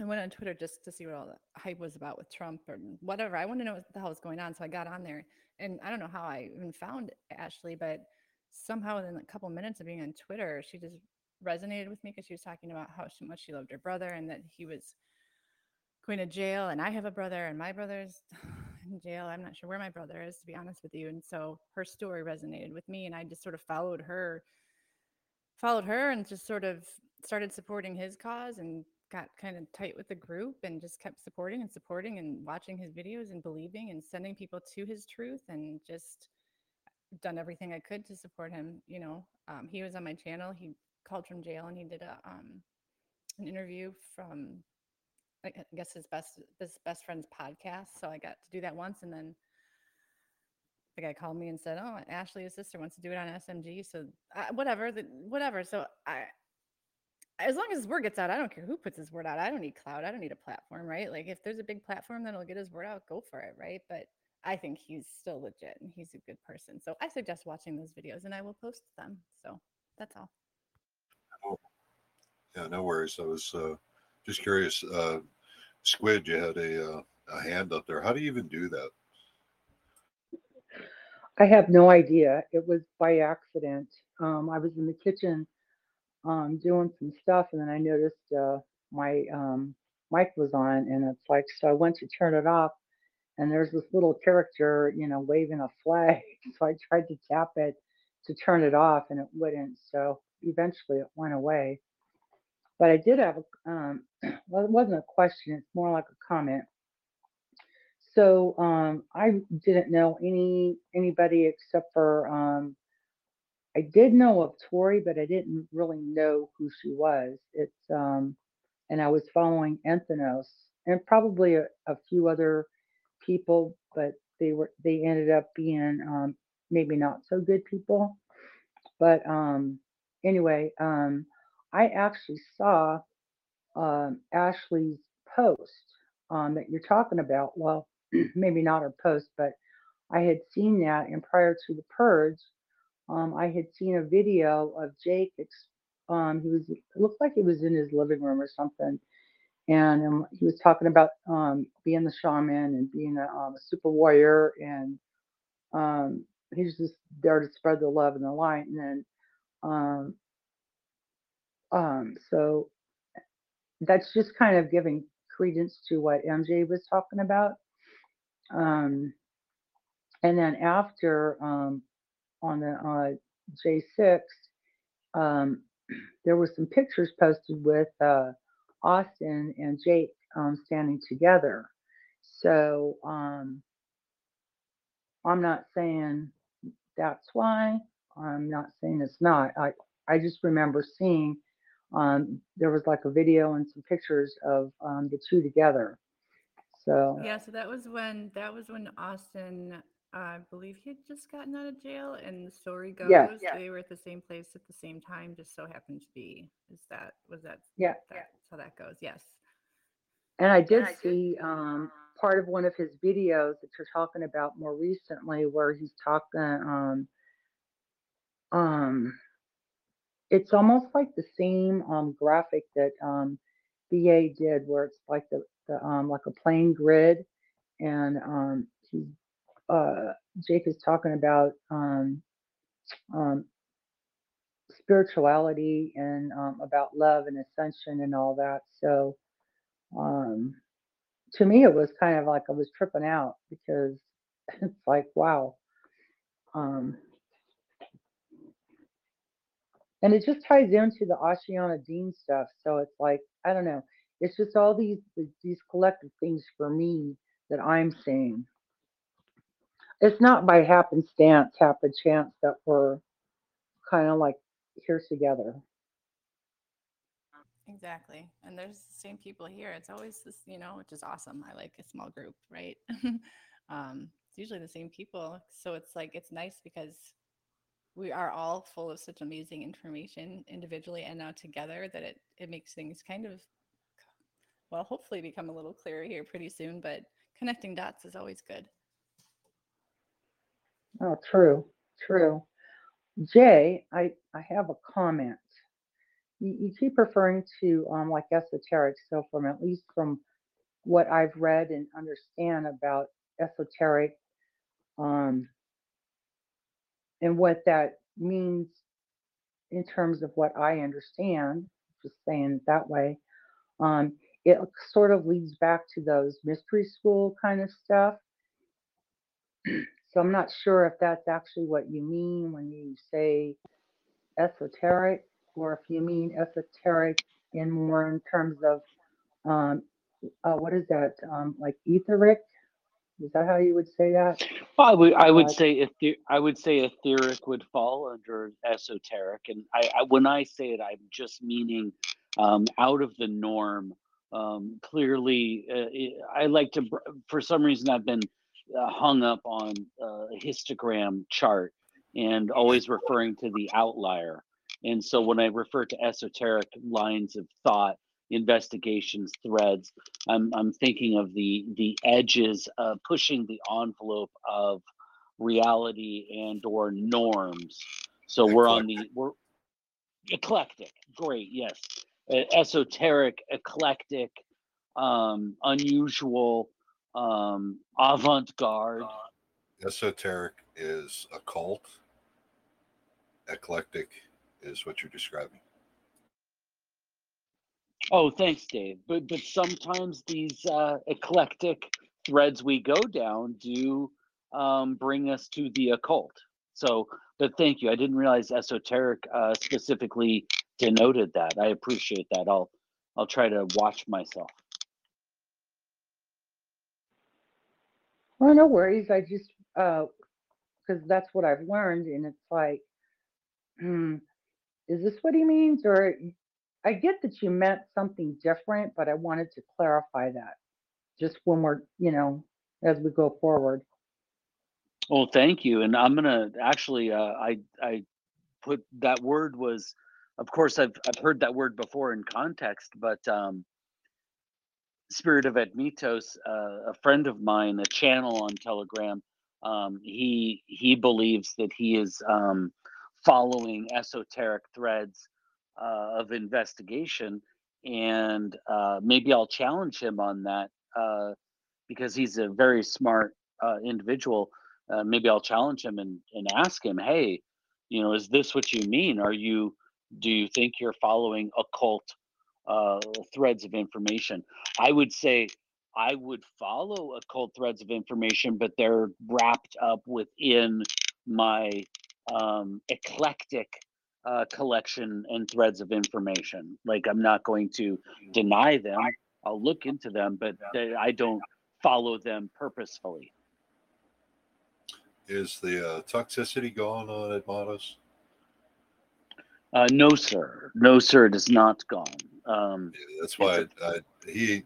I went on Twitter just to see what all the hype was about with Trump or whatever. I wanted to know what the hell was going on. So I got on there, and I don't know how I even found Ashley, but somehow within a couple minutes of being on Twitter, she just resonated with me because she was talking about how much she loved her brother and that he was going to jail and I have a brother and my brother's in jail. I'm not sure where my brother is to be honest with you. And so her story resonated with me and I just sort of followed her followed her and just sort of started supporting his cause and got kind of tight with the group and just kept supporting and supporting and watching his videos and believing and sending people to his truth and just done everything I could to support him. You know, um, he was on my channel. He called from jail and he did a um, an interview from I guess his best his best friend's podcast. So I got to do that once, and then the guy called me and said, "Oh, Ashley, his sister wants to do it on SMG." So uh, whatever, the, whatever. So I, as long as his word gets out, I don't care who puts his word out. I don't need cloud. I don't need a platform, right? Like if there's a big platform that'll get his word out, go for it, right? But I think he's still legit and he's a good person. So I suggest watching those videos, and I will post them. So that's all. Yeah, no worries. I was uh, just curious. Uh, Squid, you had a uh, a hand up there. How do you even do that? I have no idea. It was by accident. Um, I was in the kitchen um, doing some stuff, and then I noticed uh, my um, mic was on, and it's like, so I went to turn it off, and there's this little character, you know, waving a flag. So I tried to tap it to turn it off, and it wouldn't. So eventually, it went away. But I did have a, um, well, it wasn't a question. It's more like a comment. So um, I didn't know any anybody except for um, I did know of Tori, but I didn't really know who she was. It's um, and I was following Anthenos and probably a, a few other people, but they were they ended up being um, maybe not so good people. But um, anyway, um, I actually saw um, Ashley's post um, that you're talking about. Well, maybe not her post, but I had seen that. And prior to the purge, um, I had seen a video of Jake. Um, he was, it looked like he was in his living room or something. And um, he was talking about um, being the shaman and being a, um, a super warrior. And um, he's just there to spread the love and the light. And then, um, um, so that's just kind of giving credence to what MJ was talking about. Um, and then after um, on the uh, J6, um, there were some pictures posted with uh, Austin and Jake um, standing together. So um, I'm not saying that's why. I'm not saying it's not. I I just remember seeing um, there was like a video and some pictures of um, the two together. So Yeah, so that was when that was when Austin, I believe he had just gotten out of jail, and the story goes Yeah. they were at the same place at the same time, just so happened to be. Is that was that? yeah, That's how that goes. Yes. And I did see um, part of one of his videos that you're talking about more recently, where he's talking. Um, um, it's almost like the same um, graphic that um, BA did, where it's like the, the um, like a plain grid, and um, he uh, Jake is talking about um, um, spirituality and um, about love and ascension and all that. So um, to me, it was kind of like I was tripping out because it's like, wow. Um, and it just ties into the Ashayana Deane stuff. So it's like, I don't know. It's just all these these collective things for me that I'm seeing. It's not by happenstance, happen chance that we're kind of like here together. Exactly. And there's the same people here. It's always this, you know, which is awesome. I like a small group, right? um, it's usually the same people. So it's like, it's nice because we are all full of such amazing information individually and now together that it, it makes things kind of, well, hopefully become a little clearer here pretty soon. But connecting dots is always good. Oh, true, true. Jay, I, I have a comment. You, you keep referring to um, like esoteric. So from at least from what I've read and understand about esoteric, um, and what that means in terms of what I understand, just saying that way, um, it sort of leads back to those mystery school kind of stuff. So I'm not sure if that's actually what you mean when you say esoteric, or if you mean esoteric in more in terms of um, uh, what is that, um, like etheric? Is that how you would say that? I would I would Uh, say ether- I would say etheric would fall under esoteric, and I, I when I say it, I'm just meaning um, out of the norm. Um, clearly, uh, I like to. For some reason, I've been hung up on uh, a histogram chart and always referring to the outlier. And so, when I refer to esoteric lines of thought, investigations, threads, I'm I'm thinking of the the edges, uh, pushing the envelope of reality and or norms. So we're on the we're eclectic. Great, yes, Uh, esoteric, eclectic, um, unusual, um, avant-garde. Esoteric is occult. Eclectic is what you're describing. Oh, thanks, Dave. But but sometimes these uh, eclectic threads we go down do um, bring us to the occult. So, but thank you. I didn't realize esoteric uh, specifically denoted that. I appreciate that. I'll I'll try to watch myself. Well, no worries. I just, uh, because that's what I've learned, and it's like, hmm, is this what he means? Or I get that you meant something different, but I wanted to clarify that just when we're, you know, as we go forward. Well, thank you. And I'm gonna actually, uh, I I put that word was, of course, I've I've heard that word before in context, but um, Spirit of Admitos, uh, a friend of mine, a channel on Telegram, um, he he believes that he is um, following esoteric threads uh, of investigation, and uh, maybe I'll challenge him on that uh, because he's a very smart uh, individual. Uh, maybe I'll challenge him and, and ask him, hey, you know, is this what you mean? Are you do you think you're following occult uh, threads of information? I would say I would follow occult threads of information, but they're wrapped up within my um, eclectic uh, collection and threads of information. Like I'm not going to deny them. I'll look into them, but they, I don't follow them purposefully. Is the uh, toxicity gone on Admatos? Uh, no, sir. No, sir. It is not gone. Um, Yeah, that's why I, I, he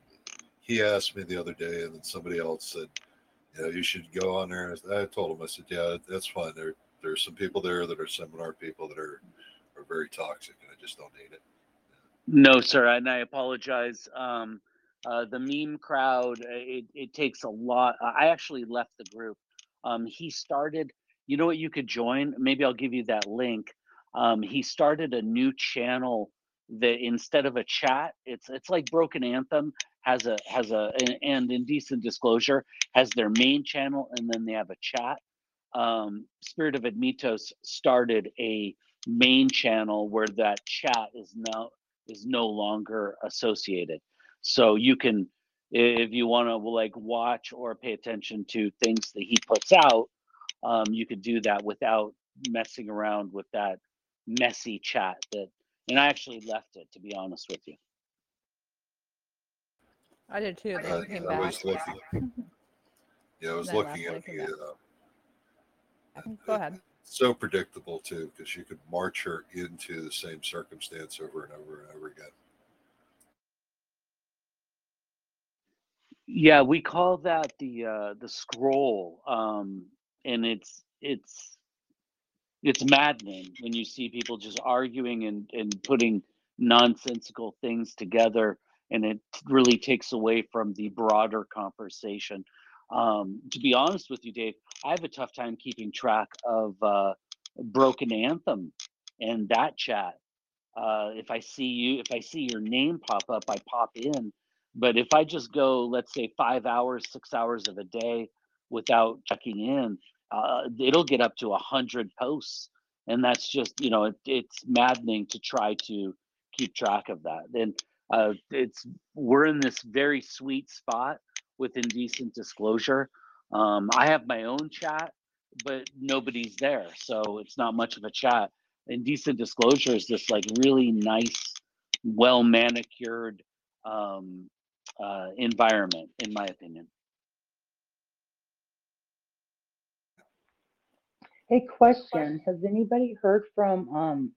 he asked me the other day, and then somebody else said, "You know, you should go on there." I told him, I said, "Yeah, that's fine. There there's some people there that are seminar people that are are very toxic, and I just don't need it." No, sir, and I apologize. Um, uh, the meme crowd, uh, it, it takes a lot. I actually left the group. Um, he started, you know what, you could join. Maybe I'll give you that link. Um, he started a new channel that instead of a chat, it's it's like Broken Anthem has a has a and, and Indecent Disclosure has their main channel, and then they have a chat. Um, Spirit of Admitos started a main channel where that chat is now is no longer associated. So you can, if you want to like watch or pay attention to things that he puts out, um, you could do that without messing around with that messy chat that. And I actually left it to be honest with you. I did too. Then I, you came I back. was looking. Yeah, I was Then looking at it, the. Uh, Go ahead. so predictable too, because you could march her into the same circumstance over and over and over again. Yeah, we call that the uh, the scroll, um, and it's it's it's maddening when you see people just arguing and and putting nonsensical things together, and it really takes away from the broader conversation. Um, to be honest with you, Dave, I have a tough time keeping track of uh, Broken Anthem and that chat. Uh, if I see you, if I see your name pop up, I pop in. But if I just go, let's say five hours, six hours of a day without checking in, uh, it'll get up to a hundred posts, and that's just you know it, it's maddening to try to keep track of that. And uh, it's we're in this very sweet spot with indecent disclosure. Um, I have my own chat, but nobody's there, so it's not much of a chat. Indecent disclosure is this like really nice, well manicured um, uh, environment, in my opinion. Hey, question. Has anybody heard from um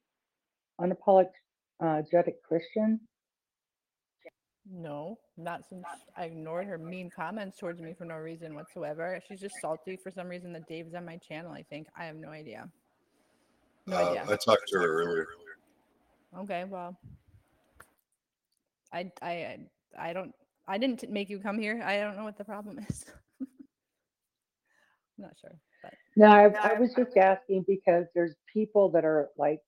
unapologetic Christian? No, not since I ignored her mean comments towards me for no reason whatsoever. She's just salty for some reason that Dave's on my channel. I think I have no idea. No Uh, idea. I talked to her earlier. Okay, well, I I I don't I didn't make you come here. I don't know what the problem is. I'm not sure, but No, I, I was just asking because there's people that are like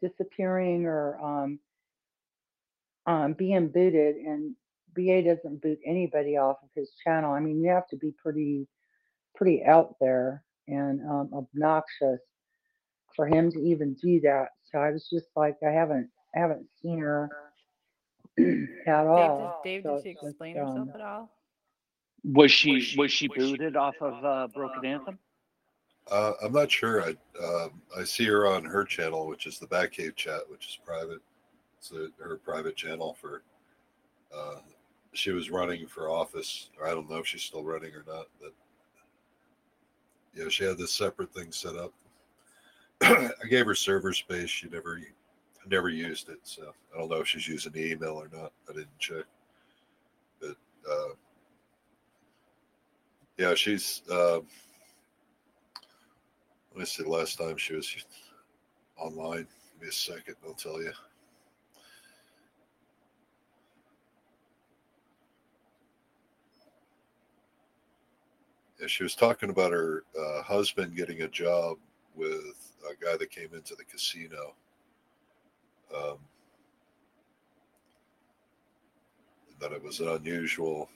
disappearing or um um being booted and BA doesn't boot anybody off of his channel. I mean, you have to be pretty pretty out there and um obnoxious for him to even do that. So I was just like I haven't I haven't seen her at Dave, all. did, Dave, so did she it's just, explain herself um, at all? Was she was she booted off of uh, Broken Anthem? Uh, I'm not sure. I um, I see her on her channel, which is the Batcave chat, which is private. It's a, her private channel for. Uh, she was running for office, or I don't know if she's still running or not, but yeah, she had this separate thing set up. I gave her server space. She never never used it, so I don't know if she's using the email or not. I didn't check, but uh, yeah, she's. Uh, let me see last time she was online. Give me a second, I'll tell you. Yeah, she was talking about her uh, husband getting a job with a guy that came into the casino. Um, that it was an unusual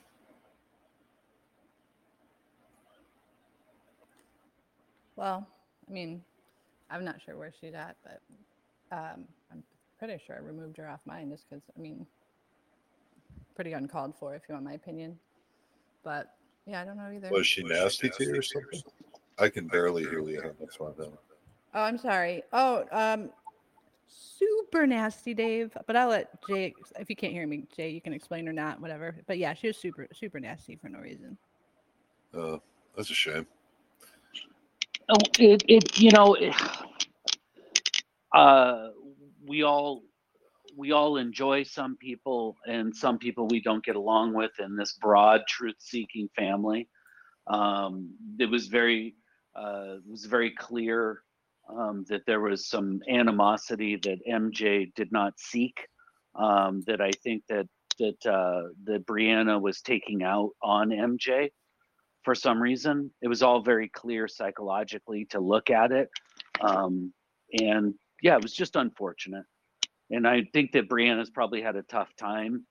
Well, I mean, I'm not sure where she's at, but um, I'm pretty sure I removed her off mine just because, I mean, pretty uncalled for, if you want my opinion. But yeah, I don't know either. Was she nasty to you or something? I can barely hear you. That's why I'm Oh, I'm sorry. Oh, um, super nasty, Dave. But I'll let Jay, if you can't hear me, Jay, you can explain or not, whatever. But yeah, she was super, super nasty for no reason. Uh, that's a shame. It, it you know, it, uh, we all we all enjoy some people, and some people we don't get along with in this broad truth-seeking family. Um, it was very uh, it was very clear um, that there was some animosity that MJ did not seek. Um, that I think that that uh, that Brianna was taking out on MJ for some reason. It was all very clear psychologically to look at it. Um, and yeah, it was just unfortunate. And I think that Brianna's probably had a tough time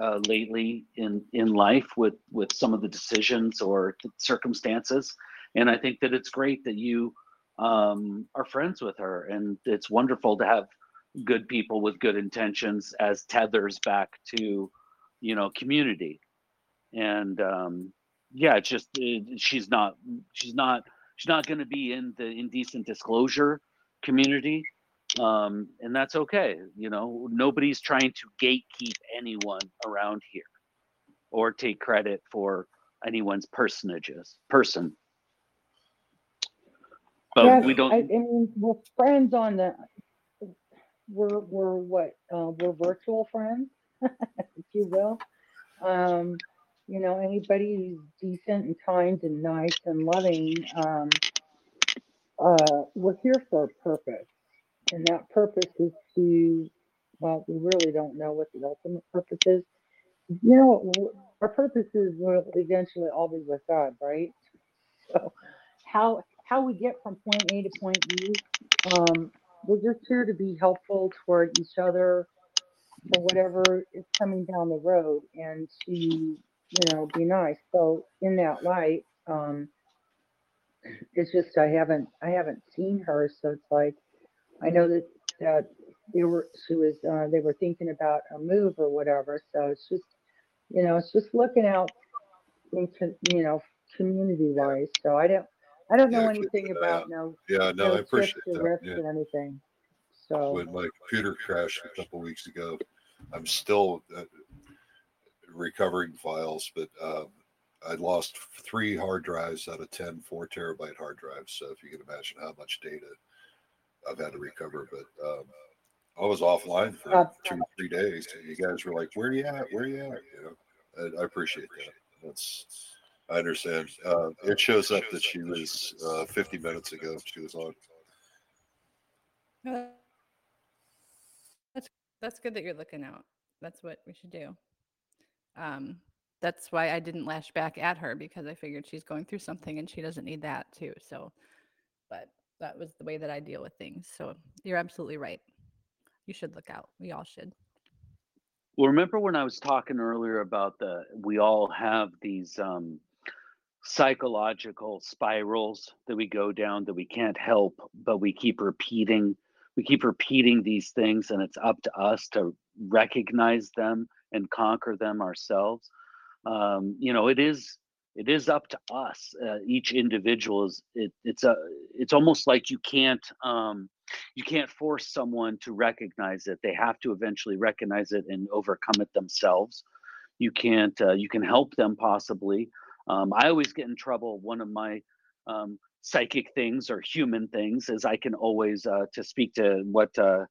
uh, lately in in life with with some of the decisions or circumstances. And I think that it's great that you um, are friends with her, and it's wonderful to have good people with good intentions as tethers back to, you know, community. And um, yeah, it's just uh, she's not she's not she's not going to be in the indecent disclosure community um, and that's okay. You know, nobody's trying to gatekeep anyone around here or take credit for anyone's personages person. But yeah, we don't. I, I mean, we're friends on the. We're we're what? Uh, we're virtual friends, if you will. Um, you know, anybody who's decent and kind and nice and loving. Um, uh, we're here for a purpose, and that purpose is to. Well, we really don't know what the ultimate purpose is. You know, our purpose is will eventually all be with God, right? So, how how we get from point A to point B. Um, we're just here to be helpful toward each other for whatever is coming down the road and to, you know, be nice. So in that light, um, it's just I haven't I haven't seen her, so it's like I know that that they were she was uh, they were thinking about a move or whatever. So it's just you know it's just looking out into you know community wise. So I don't I don't know Yeah, anything an about out. no Yeah, no, I appreciate that. Yeah. or anything. So When my computer crashed a couple weeks ago, I'm still uh, recovering files, but um, I lost three hard drives out of 10 four terabyte hard drives. So if you can imagine how much data I've had to recover, but um, I was offline for Uh, two, three days. And you guys were like, "Where are you at? Where are you at?" You know, I, I appreciate that. That's I understand. Uh, it shows up that she was uh, 50 minutes ago. She was on. That's that's good that you're looking out. That's what we should do. Um, that's why I didn't lash back at her because I figured she's going through something and she doesn't need that too. So, but that was the way that I deal with things. So you're absolutely right. You should look out. We all should. Well, remember when I was talking earlier about the we all have these um, psychological spirals that we go down that we can't help, but we keep repeating. We keep repeating these things, and it's up to us to recognize them and conquer them ourselves. Um, you know, it is it is up to us. Uh, each individual is it, it's a it's almost like you can't um, you can't force someone to recognize it. They have to eventually recognize it and overcome it themselves. You can't uh, you can help them possibly. Um, I always get in trouble. One of my um, psychic things or human things is I can always uh, to speak to what uh,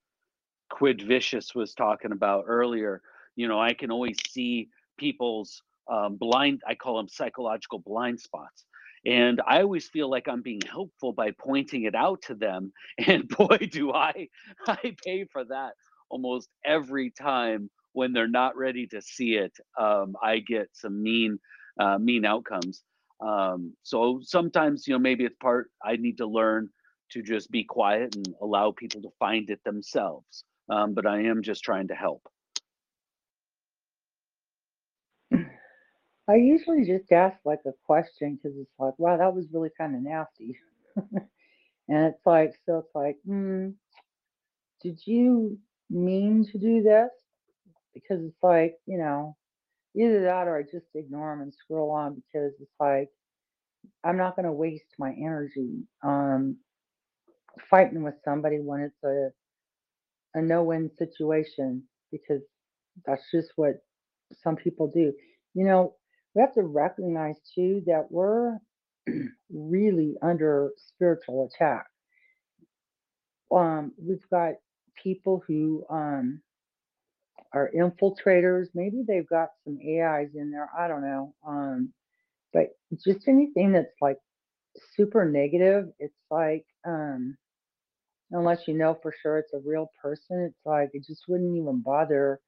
Squid Vicious was talking about earlier. You know, I can always see people's um, blind. I call them psychological blind spots. And I always feel like I'm being helpful by pointing it out to them. And boy, do I I pay for that almost every time when they're not ready to see it. Um, I get some mean uh, mean outcomes. Um, so sometimes, you know, maybe it's part I need to learn to just be quiet and allow people to find it themselves. Um, but I am just trying to help. I usually just ask like a question because it's like, wow, that was really kind of nasty. and it's like, so it's like, hmm, did you mean to do this? Because it's like, you know, either that or I just ignore them and scroll on because it's like I'm not going to waste my energy um, fighting with somebody when it's a a no-win situation because that's just what some people do. You know, we have to recognize too that we're really under spiritual attack. Um, we've got people who um, are infiltrators. Maybe they've got some AIs in there. I don't know. Um, but just anything that's like super negative, it's like, um, unless you know for sure it's a real person, it's like it just wouldn't even bother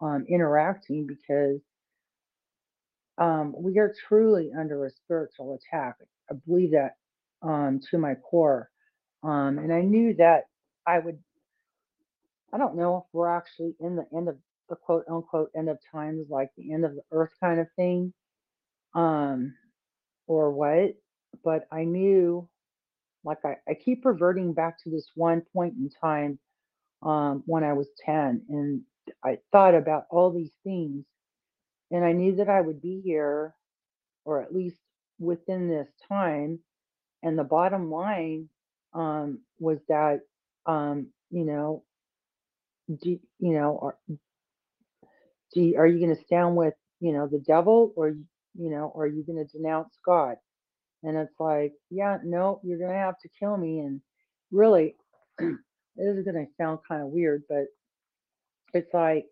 um, interacting because um, we are truly under a spiritual attack. I believe that um, to my core. Um, and I knew that I would I don't know if we're actually in the end of the quote unquote end of times, like the end of the earth kind of thing, um, or what. But I knew, like, I, I keep reverting back to this one point in time um, when I was 10, and I thought about all these things, and I knew that I would be here, or at least within this time. And the bottom line um, was that, um, you know, do you know are do are you going to stand with you know the devil or you know are you going to denounce god and it's like yeah no you're going to have to kill me and really this is going to sound kind of weird but it's like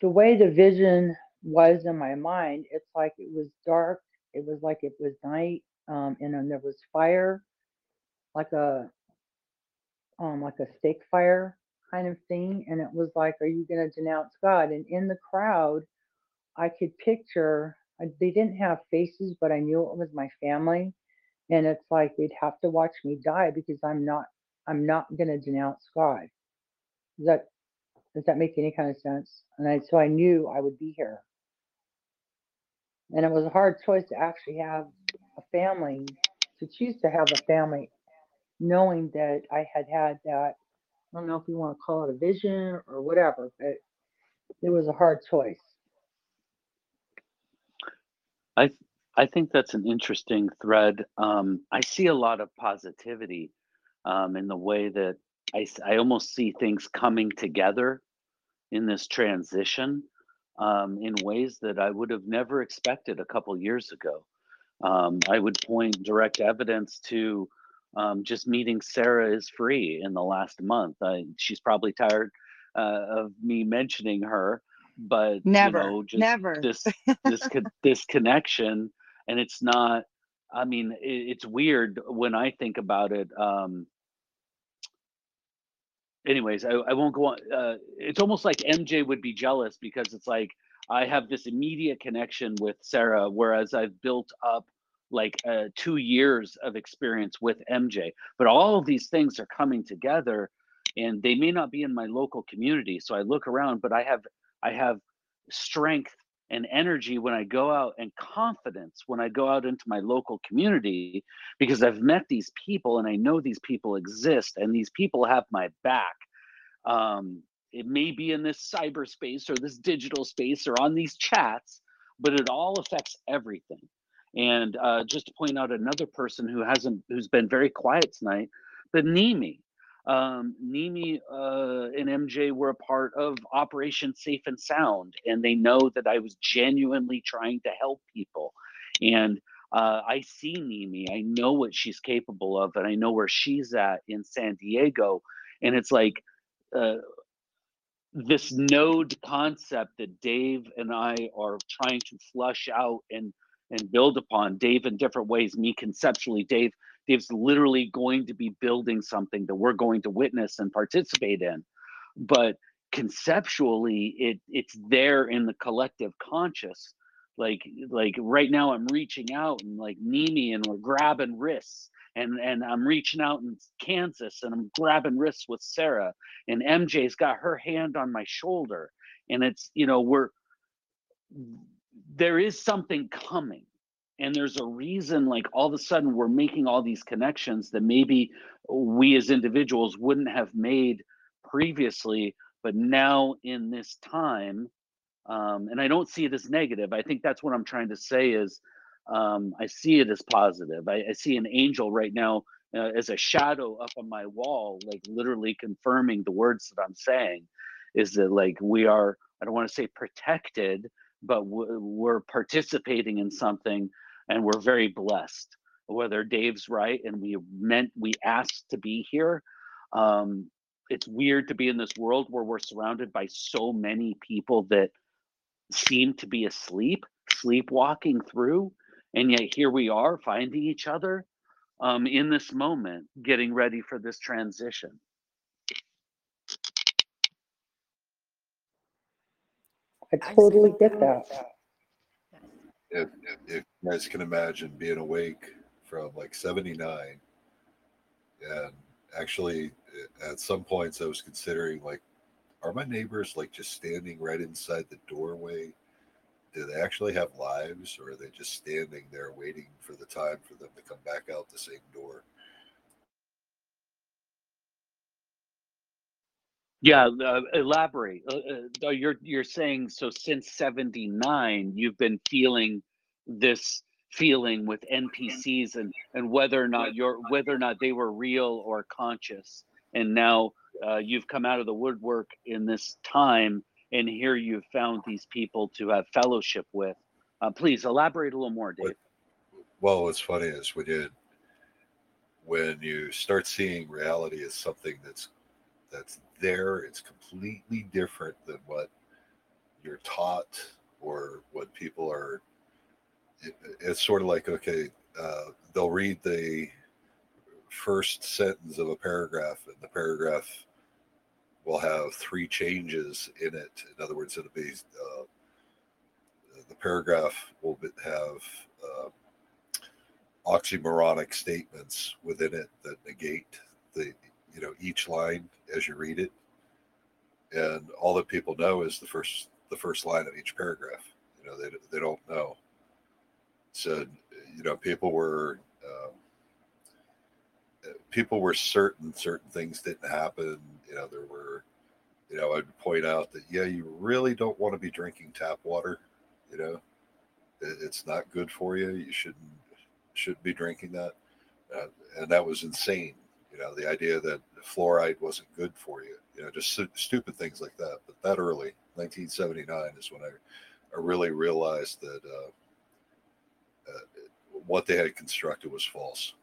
the way the vision was in my mind it's like it was dark it was like it was night um, and then there was fire like a um, like a stake fire kind of thing. And it was like, are you going to denounce God? And in the crowd, I could picture, they didn't have faces, but I knew it was my family. And it's like they'd have to watch me die because I'm not, I'm not going to denounce God. That, does that make any kind of sense? And I, so I knew I would be here. And it was a hard choice to actually have a family, to choose to have a family knowing that I had had that. I don't know if you want to call it a vision or whatever, but it was a hard choice. I I think that's an interesting thread. Um, I see a lot of positivity um, in the way that I I almost see things coming together in this transition um, in ways that I would have never expected a couple years ago. Um, I would point direct evidence to um, just meeting Sarah is free in the last month. I, she's probably tired uh, of me mentioning her, but Never, you know, just never. this this this connection, and it's not. I mean, it, it's weird when I think about it. Um, anyways, I, I won't go on. Uh, it's almost like MJ would be jealous because it's like I have this immediate connection with Sarah, whereas I've built up like uh, two years of experience with MJ. But all of these things are coming together, and they may not be in my local community. So I look around, but I have I have strength and energy when I go out and confidence when I go out into my local community because I've met these people and I know these people exist and these people have my back. Um, it may be in this cyberspace or this digital space or on these chats, but it all affects everything. And uh, just to point out another person who hasn't, who's been very quiet tonight, but Nimi. Um, Nimi uh, and MJ were a part of Operation Safe and Sound, and they know that I was genuinely trying to help people. And uh, I see Nimi, I know what she's capable of, and I know where she's at in San Diego. And it's like, uh, this node concept that Dave and I are trying to flush out and and build upon. Dave in different ways, me conceptually. Dave, Dave's literally going to be building something that we're going to witness and participate in. But conceptually, it it's there in the collective conscious. Like like right now, I'm reaching out and like Nimi, and we're grabbing wrists and and I'm reaching out in Kansas and I'm grabbing wrists with Sarah and MJ's got her hand on my shoulder and it's you know we're there is something coming and there's a reason like all of a sudden we're making all these connections that maybe we as individuals wouldn't have made previously but now in this time um, and i don't see it as negative i think that's what i'm trying to say is um, I see it as positive. I, I see an angel right now uh, as a shadow up on my wall, like literally confirming the words that I'm saying. Is that like we are? I don't want to say protected, but we're participating in something, and we're very blessed. Whether Dave's right, and we meant we asked to be here. Um, it's weird to be in this world where we're surrounded by so many people that seem to be asleep, sleepwalking through and yet here we are finding each other um, in this moment, getting ready for this transition. I totally get that. If, if, you guys can imagine being awake from like 79 and actually eh, at some points I was considering like, are my neighbors like just standing right inside the doorway? Do they actually have lives or are they just standing there waiting for the time for them to come back out the same door yeah uh, elaborate uh, uh, you're you're saying so since 79 you've been feeling this feeling with npcs and and whether or not you're whether or not they were real or conscious and now uh, you've come out of the woodwork in this time and here you've found these people to have fellowship with. Uh, please elaborate a little more, Dave. Well, what's funny is when you when you start seeing reality as something that's that's there, it's completely different than what you're taught or what people are. It, it's sort of like okay, uh, they'll read the first sentence of a paragraph, and the paragraph will have three changes in it. In other words, it'll be uh, the paragraph will have uh, oxymoronic statements within it that negate the you know each line as you read it, and all that people know is the first the first line of each paragraph. You know they they don't know. So you know people were. Um, people were certain certain things didn't happen. You know, there were, you know, I'd point out that yeah, you really don't want to be drinking tap water. You know, it's not good for you. You shouldn't shouldn't be drinking that. Uh, and that was insane. You know, the idea that fluoride wasn't good for you. You know, just stupid things like that. But that early, 1979, is when I, I really realized that uh, uh, what they had constructed was false.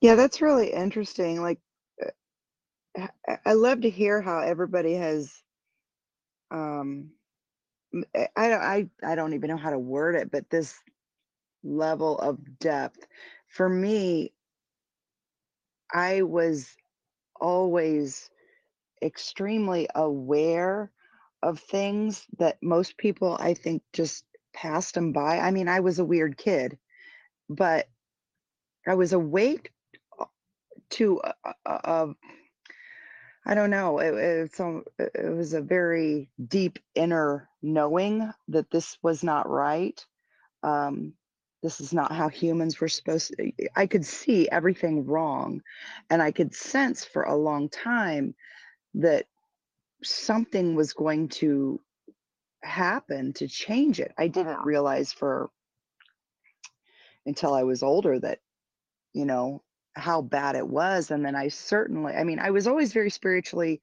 Yeah, that's really interesting. Like, uh, I love to hear how everybody has. Um, I don't. I I don't even know how to word it, but this level of depth for me, I was always extremely aware of things that most people, I think, just passed them by. I mean, I was a weird kid, but I was awake to uh, uh, I don't know. It, it, so it was a very deep inner knowing that this was not right. Um, this is not how humans were supposed to i could see everything wrong and i could sense for a long time that something was going to happen to change it. I didn't realize for until i was older that you know how bad it was and then i certainly i mean i was always very spiritually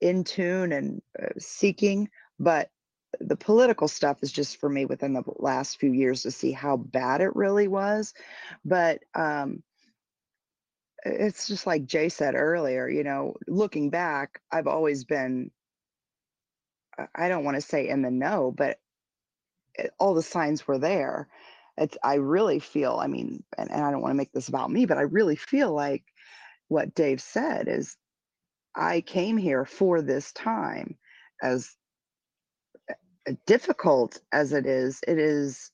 in tune and uh, seeking but the political stuff is just for me within the last few years to see how bad it really was but um it's just like jay said earlier you know looking back i've always been I- don't want to say in the know but it, all the signs were there. It's i really feel i mean and, and i don't want to make this about me but i really feel like what dave said is i came here for this time as difficult as it is it is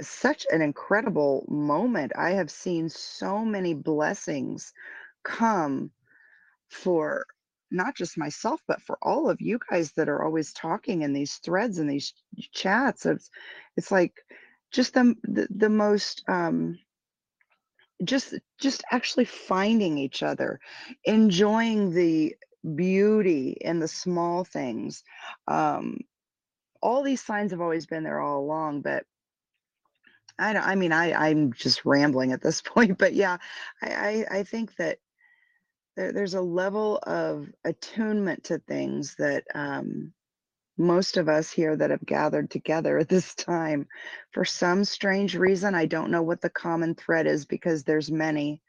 such an incredible moment. I have seen so many blessings come for not just myself but for all of you guys that are always talking in these threads and these chats. It's it's like just the the, the most um just just actually finding each other enjoying the beauty in the small things um all these signs have always been there all along but i don't i mean i i'm just rambling at this point but yeah i i, I think that there, there's a level of attunement to things that um most of us here that have gathered together at this time for some strange reason i don't know what the common thread is because there's many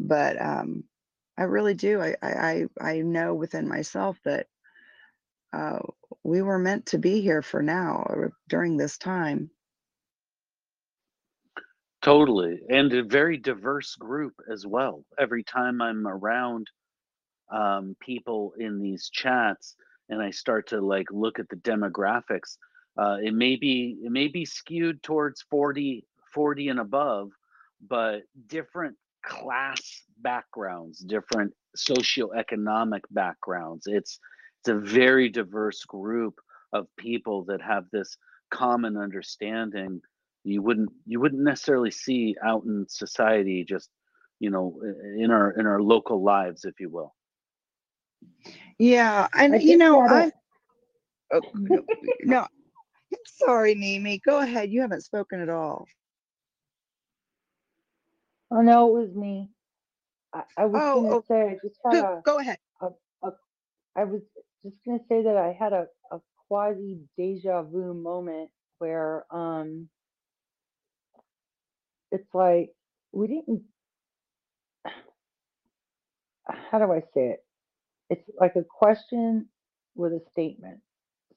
but um i really do i i i know within myself that uh we were meant to be here for now or during this time Totally. And a very diverse group as well. Every time I'm around um, people in these chats and I start to like look at the demographics, uh, it may be it may be skewed towards 40, 40 and above, but different class backgrounds, different socioeconomic backgrounds. It's it's a very diverse group of people that have this common understanding you wouldn't you wouldn't necessarily see out in society just you know in our in our local lives if you will. Yeah I and you know had a- i oh, no, no i'm sorry mimi go ahead you haven't spoken at all. Oh no, it was me. I, I was oh, gonna oh say I just had who- a, go ahead. I was just gonna say that I had a, a quasi deja vu moment where um it's like we didn't how do I say it? It's like a question with a statement.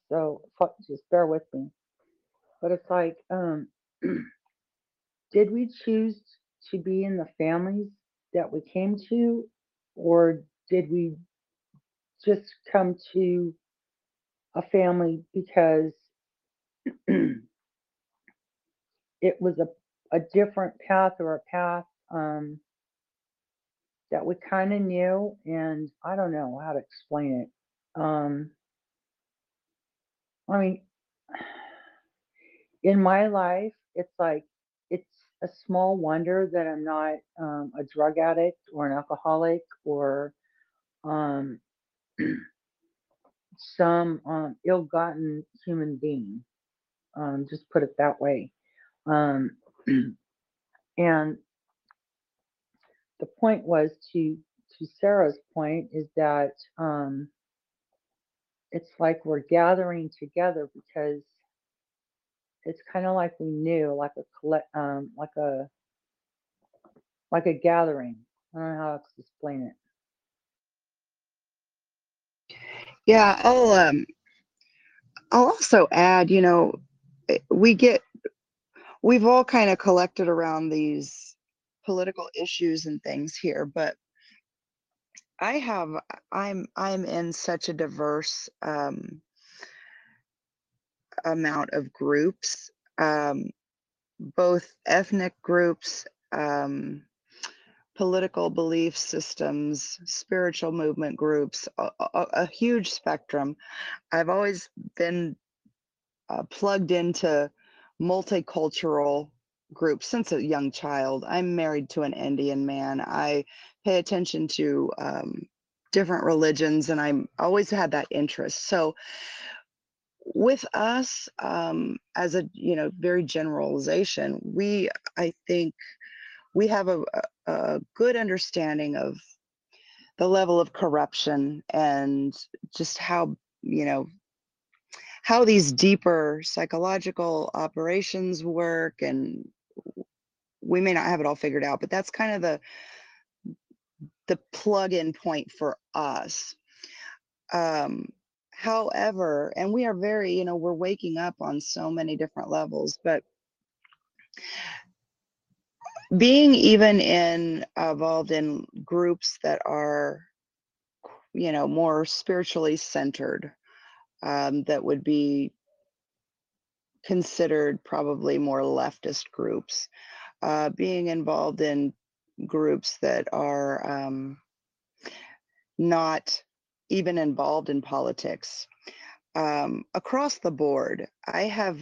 So just bear with me. But it's like, um, did we choose to be in the families that we came to, or did we just come to a family because it was a, a different path or a path um, that we kind of knew, and I don't know how to explain it. Um, I mean, in my life, it's like it's a small wonder that I'm not um, a drug addict or an alcoholic or um, some um, ill-gotten human being. Um, just put it that way. Um, and the point was to to Sarah's point is that um, it's like we're gathering together because it's kind of like we knew, like a collect, um, like a like a gathering. I don't know how to explain it. Yeah i'll um i'll also add you know eh, we get we've all kind of collected around these political issues and things here but i have i'm i'm in such a diverse um amount of groups um both ethnic groups um political belief systems spiritual movement groups a, a, a huge spectrum i've always been uh, plugged into multicultural groups since a young child. I'm married to an Indian man. I pay attention to um, different religions, and I'm always had that interest. So with us, um, as a you know very generalization, we I think we have a, a, good understanding of the level of corruption and just how you know how these deeper psychological operations work and we may not have it all figured out but that's kind of the the plug-in point for us. Um however and we are very you know we're waking up on so many different levels but being even in involved in groups that are you know more spiritually centered um, that would be considered probably more leftist groups uh, being involved in groups that are um, not even involved in politics. Um, across the board i have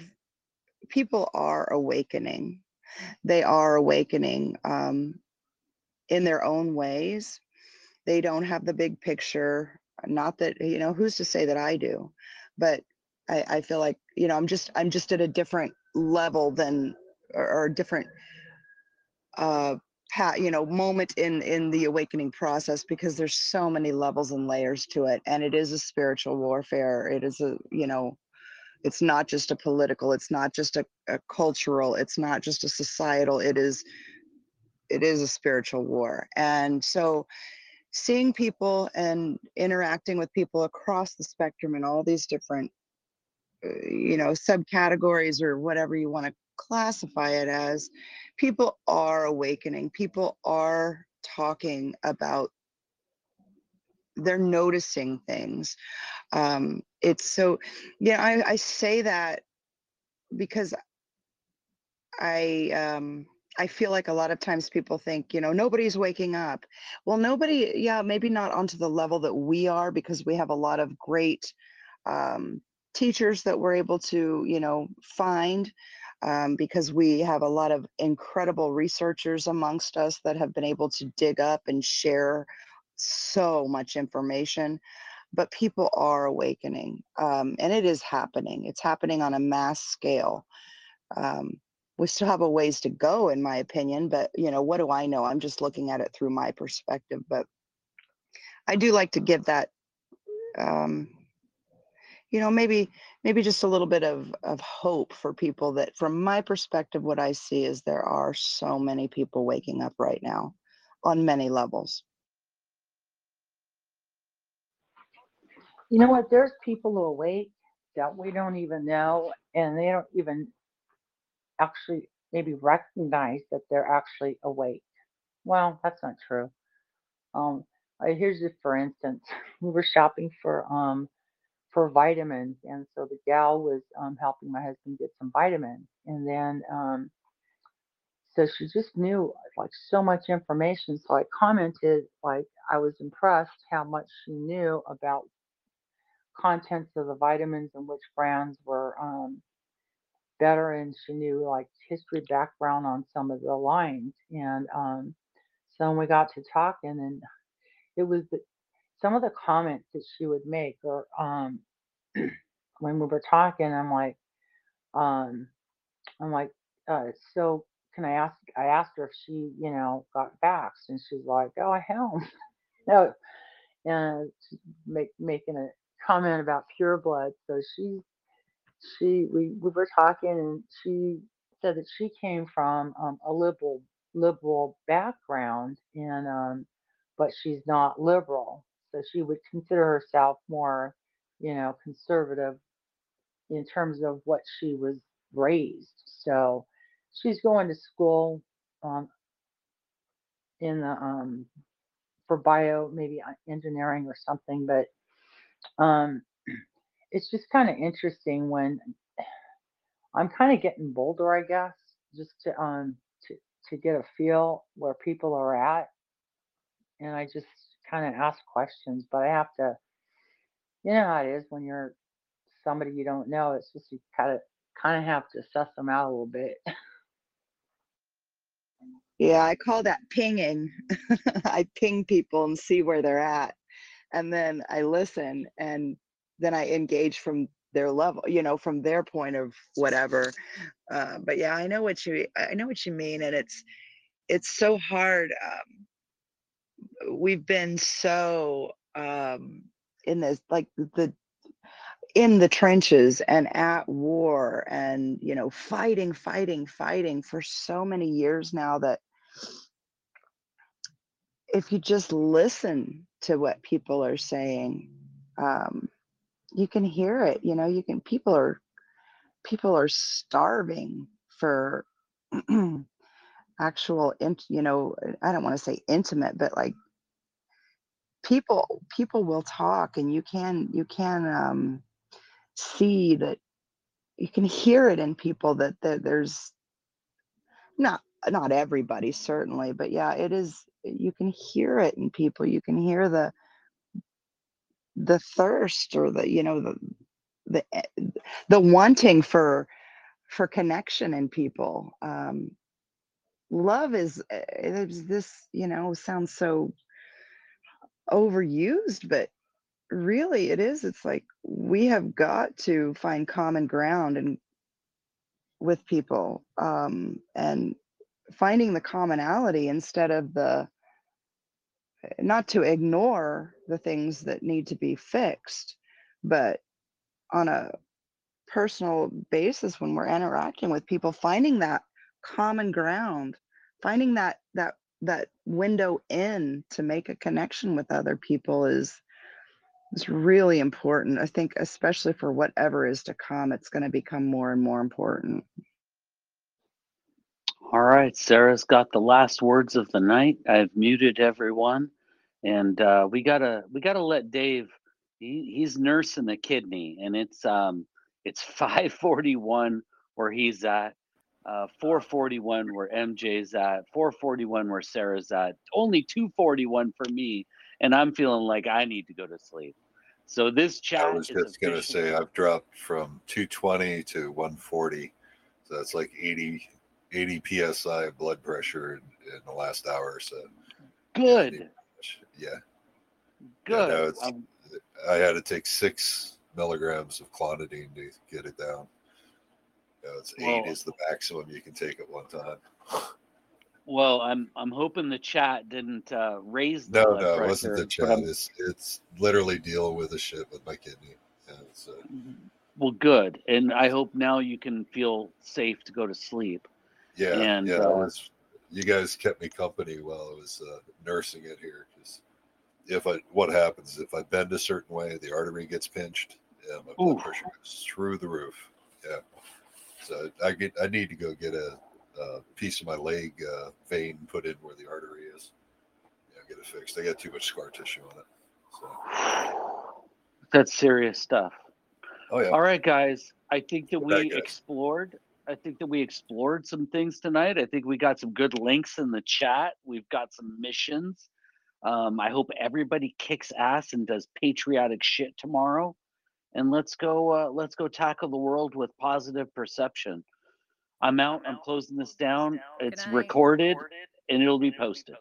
people are awakening they are awakening um, in their own ways. They don't have the big picture. Not that you know who's to say that I do, but I, I feel like you know I'm just I'm just at a different level than or, or a different uh you know moment in in the awakening process because there's so many levels and layers to it and it is a spiritual warfare it is a you know it's not just a political it's not just a, a cultural it's not just a societal it is it is a spiritual war. And so seeing people and interacting with people across the spectrum in all these different uh, you know subcategories or whatever you want to classify it as people are awakening people are talking about they're noticing things um it's so yeah i i say that because i um i feel like a lot of times people think you know nobody's waking up. Well nobody yeah maybe not onto the level that we are because we have a lot of great um teachers that we're able to you know find um, because we have a lot of incredible researchers amongst us that have been able to dig up and share so much information but people are awakening um, and it is happening. It's happening on a mass scale. Um, we still have a ways to go in my opinion but you know what do i know? I'm just looking at it through my perspective but i do like to give that um, you know maybe maybe just a little bit of of hope for people that from my perspective what i see is there are so many people waking up right now on many levels You know what? There's people who awake that we don't even know, and they don't even actually maybe recognize that they're actually awake. Well, that's not true. Um, here's just for instance, we were shopping for um for vitamins, and so the gal was um helping my husband get some vitamins, and then um so she just knew like so much information. So I commented like I was impressed how much she knew about contents of the vitamins and which brands were um, better. And she knew like history background on some of the lines. And um, so we got to talking, and it was the, some of the comments that she would make, or um, when we were talking, I'm like, um, I'm like, uh, so can I ask? I asked her if she, you know, got vaxxed, and she's like, oh, hell no. And make, making a comment about pure blood. So she she we, we were talking and she said that she came from um, a liberal liberal background and um, but she's not liberal. So she would consider herself more, you know, conservative in terms of what she was raised. So she's going to school um, in the um, for bio, maybe uh, engineering or something, but um, it's just kind of interesting when I'm kind of getting bolder, I guess, just to um to to get a feel where people are at, and I just kind of ask questions. But I have to, you know how it is when you're somebody you don't know. It's just you kind of kind of have to suss them out a little bit. Yeah, I call that pinging. I ping people and see where they're at. And then I listen and then I engage from their level, you know, from their point of whatever. Uh, but yeah, I know what you I know what you mean and it's it's so hard. Um, we've been so um in this like the in the trenches and at war and you know fighting fighting fighting for so many years now that if you just listen to what people are saying um, you can hear it you know you can people are people are starving for actual you know i don't want to say intimate but like people people will talk and you can you can um see that you can hear it in people that, that there's not not everybody certainly but yeah it is you can hear it in people you can hear the the thirst or the you know the the eh, the wanting for for connection in people um love is eh, it's this you know sounds so overused but really it is it's like we have got to find common ground and with people um and finding the commonality instead of the not to ignore the things that need to be fixed but on a personal basis when we're interacting with people finding that common ground finding that that that window in to make a connection with other people is is really important. I think, especially for whatever is to come, it's going to become more and more important. All right, Sarah's got the last words of the night. I've muted everyone, and uh, we gotta we gotta let Dave. He, he's nursing a kidney, and it's um it's five forty one where he's at, uh, four forty one where MJ's at, four forty one where Sarah's at. Only two forty one for me, and I'm feeling like I need to go to sleep. So this chat. I was just going to say I've dropped from 220 to 140. So that's like 80, 80 psi of blood pressure in, in the last hour or so. Good. Yeah. Good. Yeah, no, um, I had to take six milligrams of clonidine to get it down. You know, it's eight Well- is the maximum you can take at one time. well, I'm I'm hoping the chat didn't uh, raise the No, no, it wasn't the chat. It's it's literally dealing with the shit with my kidney. Yeah, so Well, good, and I hope now you can feel safe to go to sleep. Yeah, And, yeah. uh, was, you guys kept me company while I was uh, nursing it here. Because if I, what happens if I bend a certain way, the artery gets pinched, and my blood Oof. pressure goes through the roof. Yeah. So I get, I need to go get a, a piece of my leg uh, vein put in where the artery is. Yeah, get it fixed. I got too much scar tissue on it. So, That's serious stuff. oh yeah. All right, guys. I think that we guys. explored. I think that we explored some things tonight. I think we got some good links in the chat. We've got some missions. Um, I hope everybody kicks ass and does patriotic shit tomorrow. And let's go. Uh, let's go tackle the world with positive perception. I'm out. I'm closing this down. It's recorded and it'll be posted.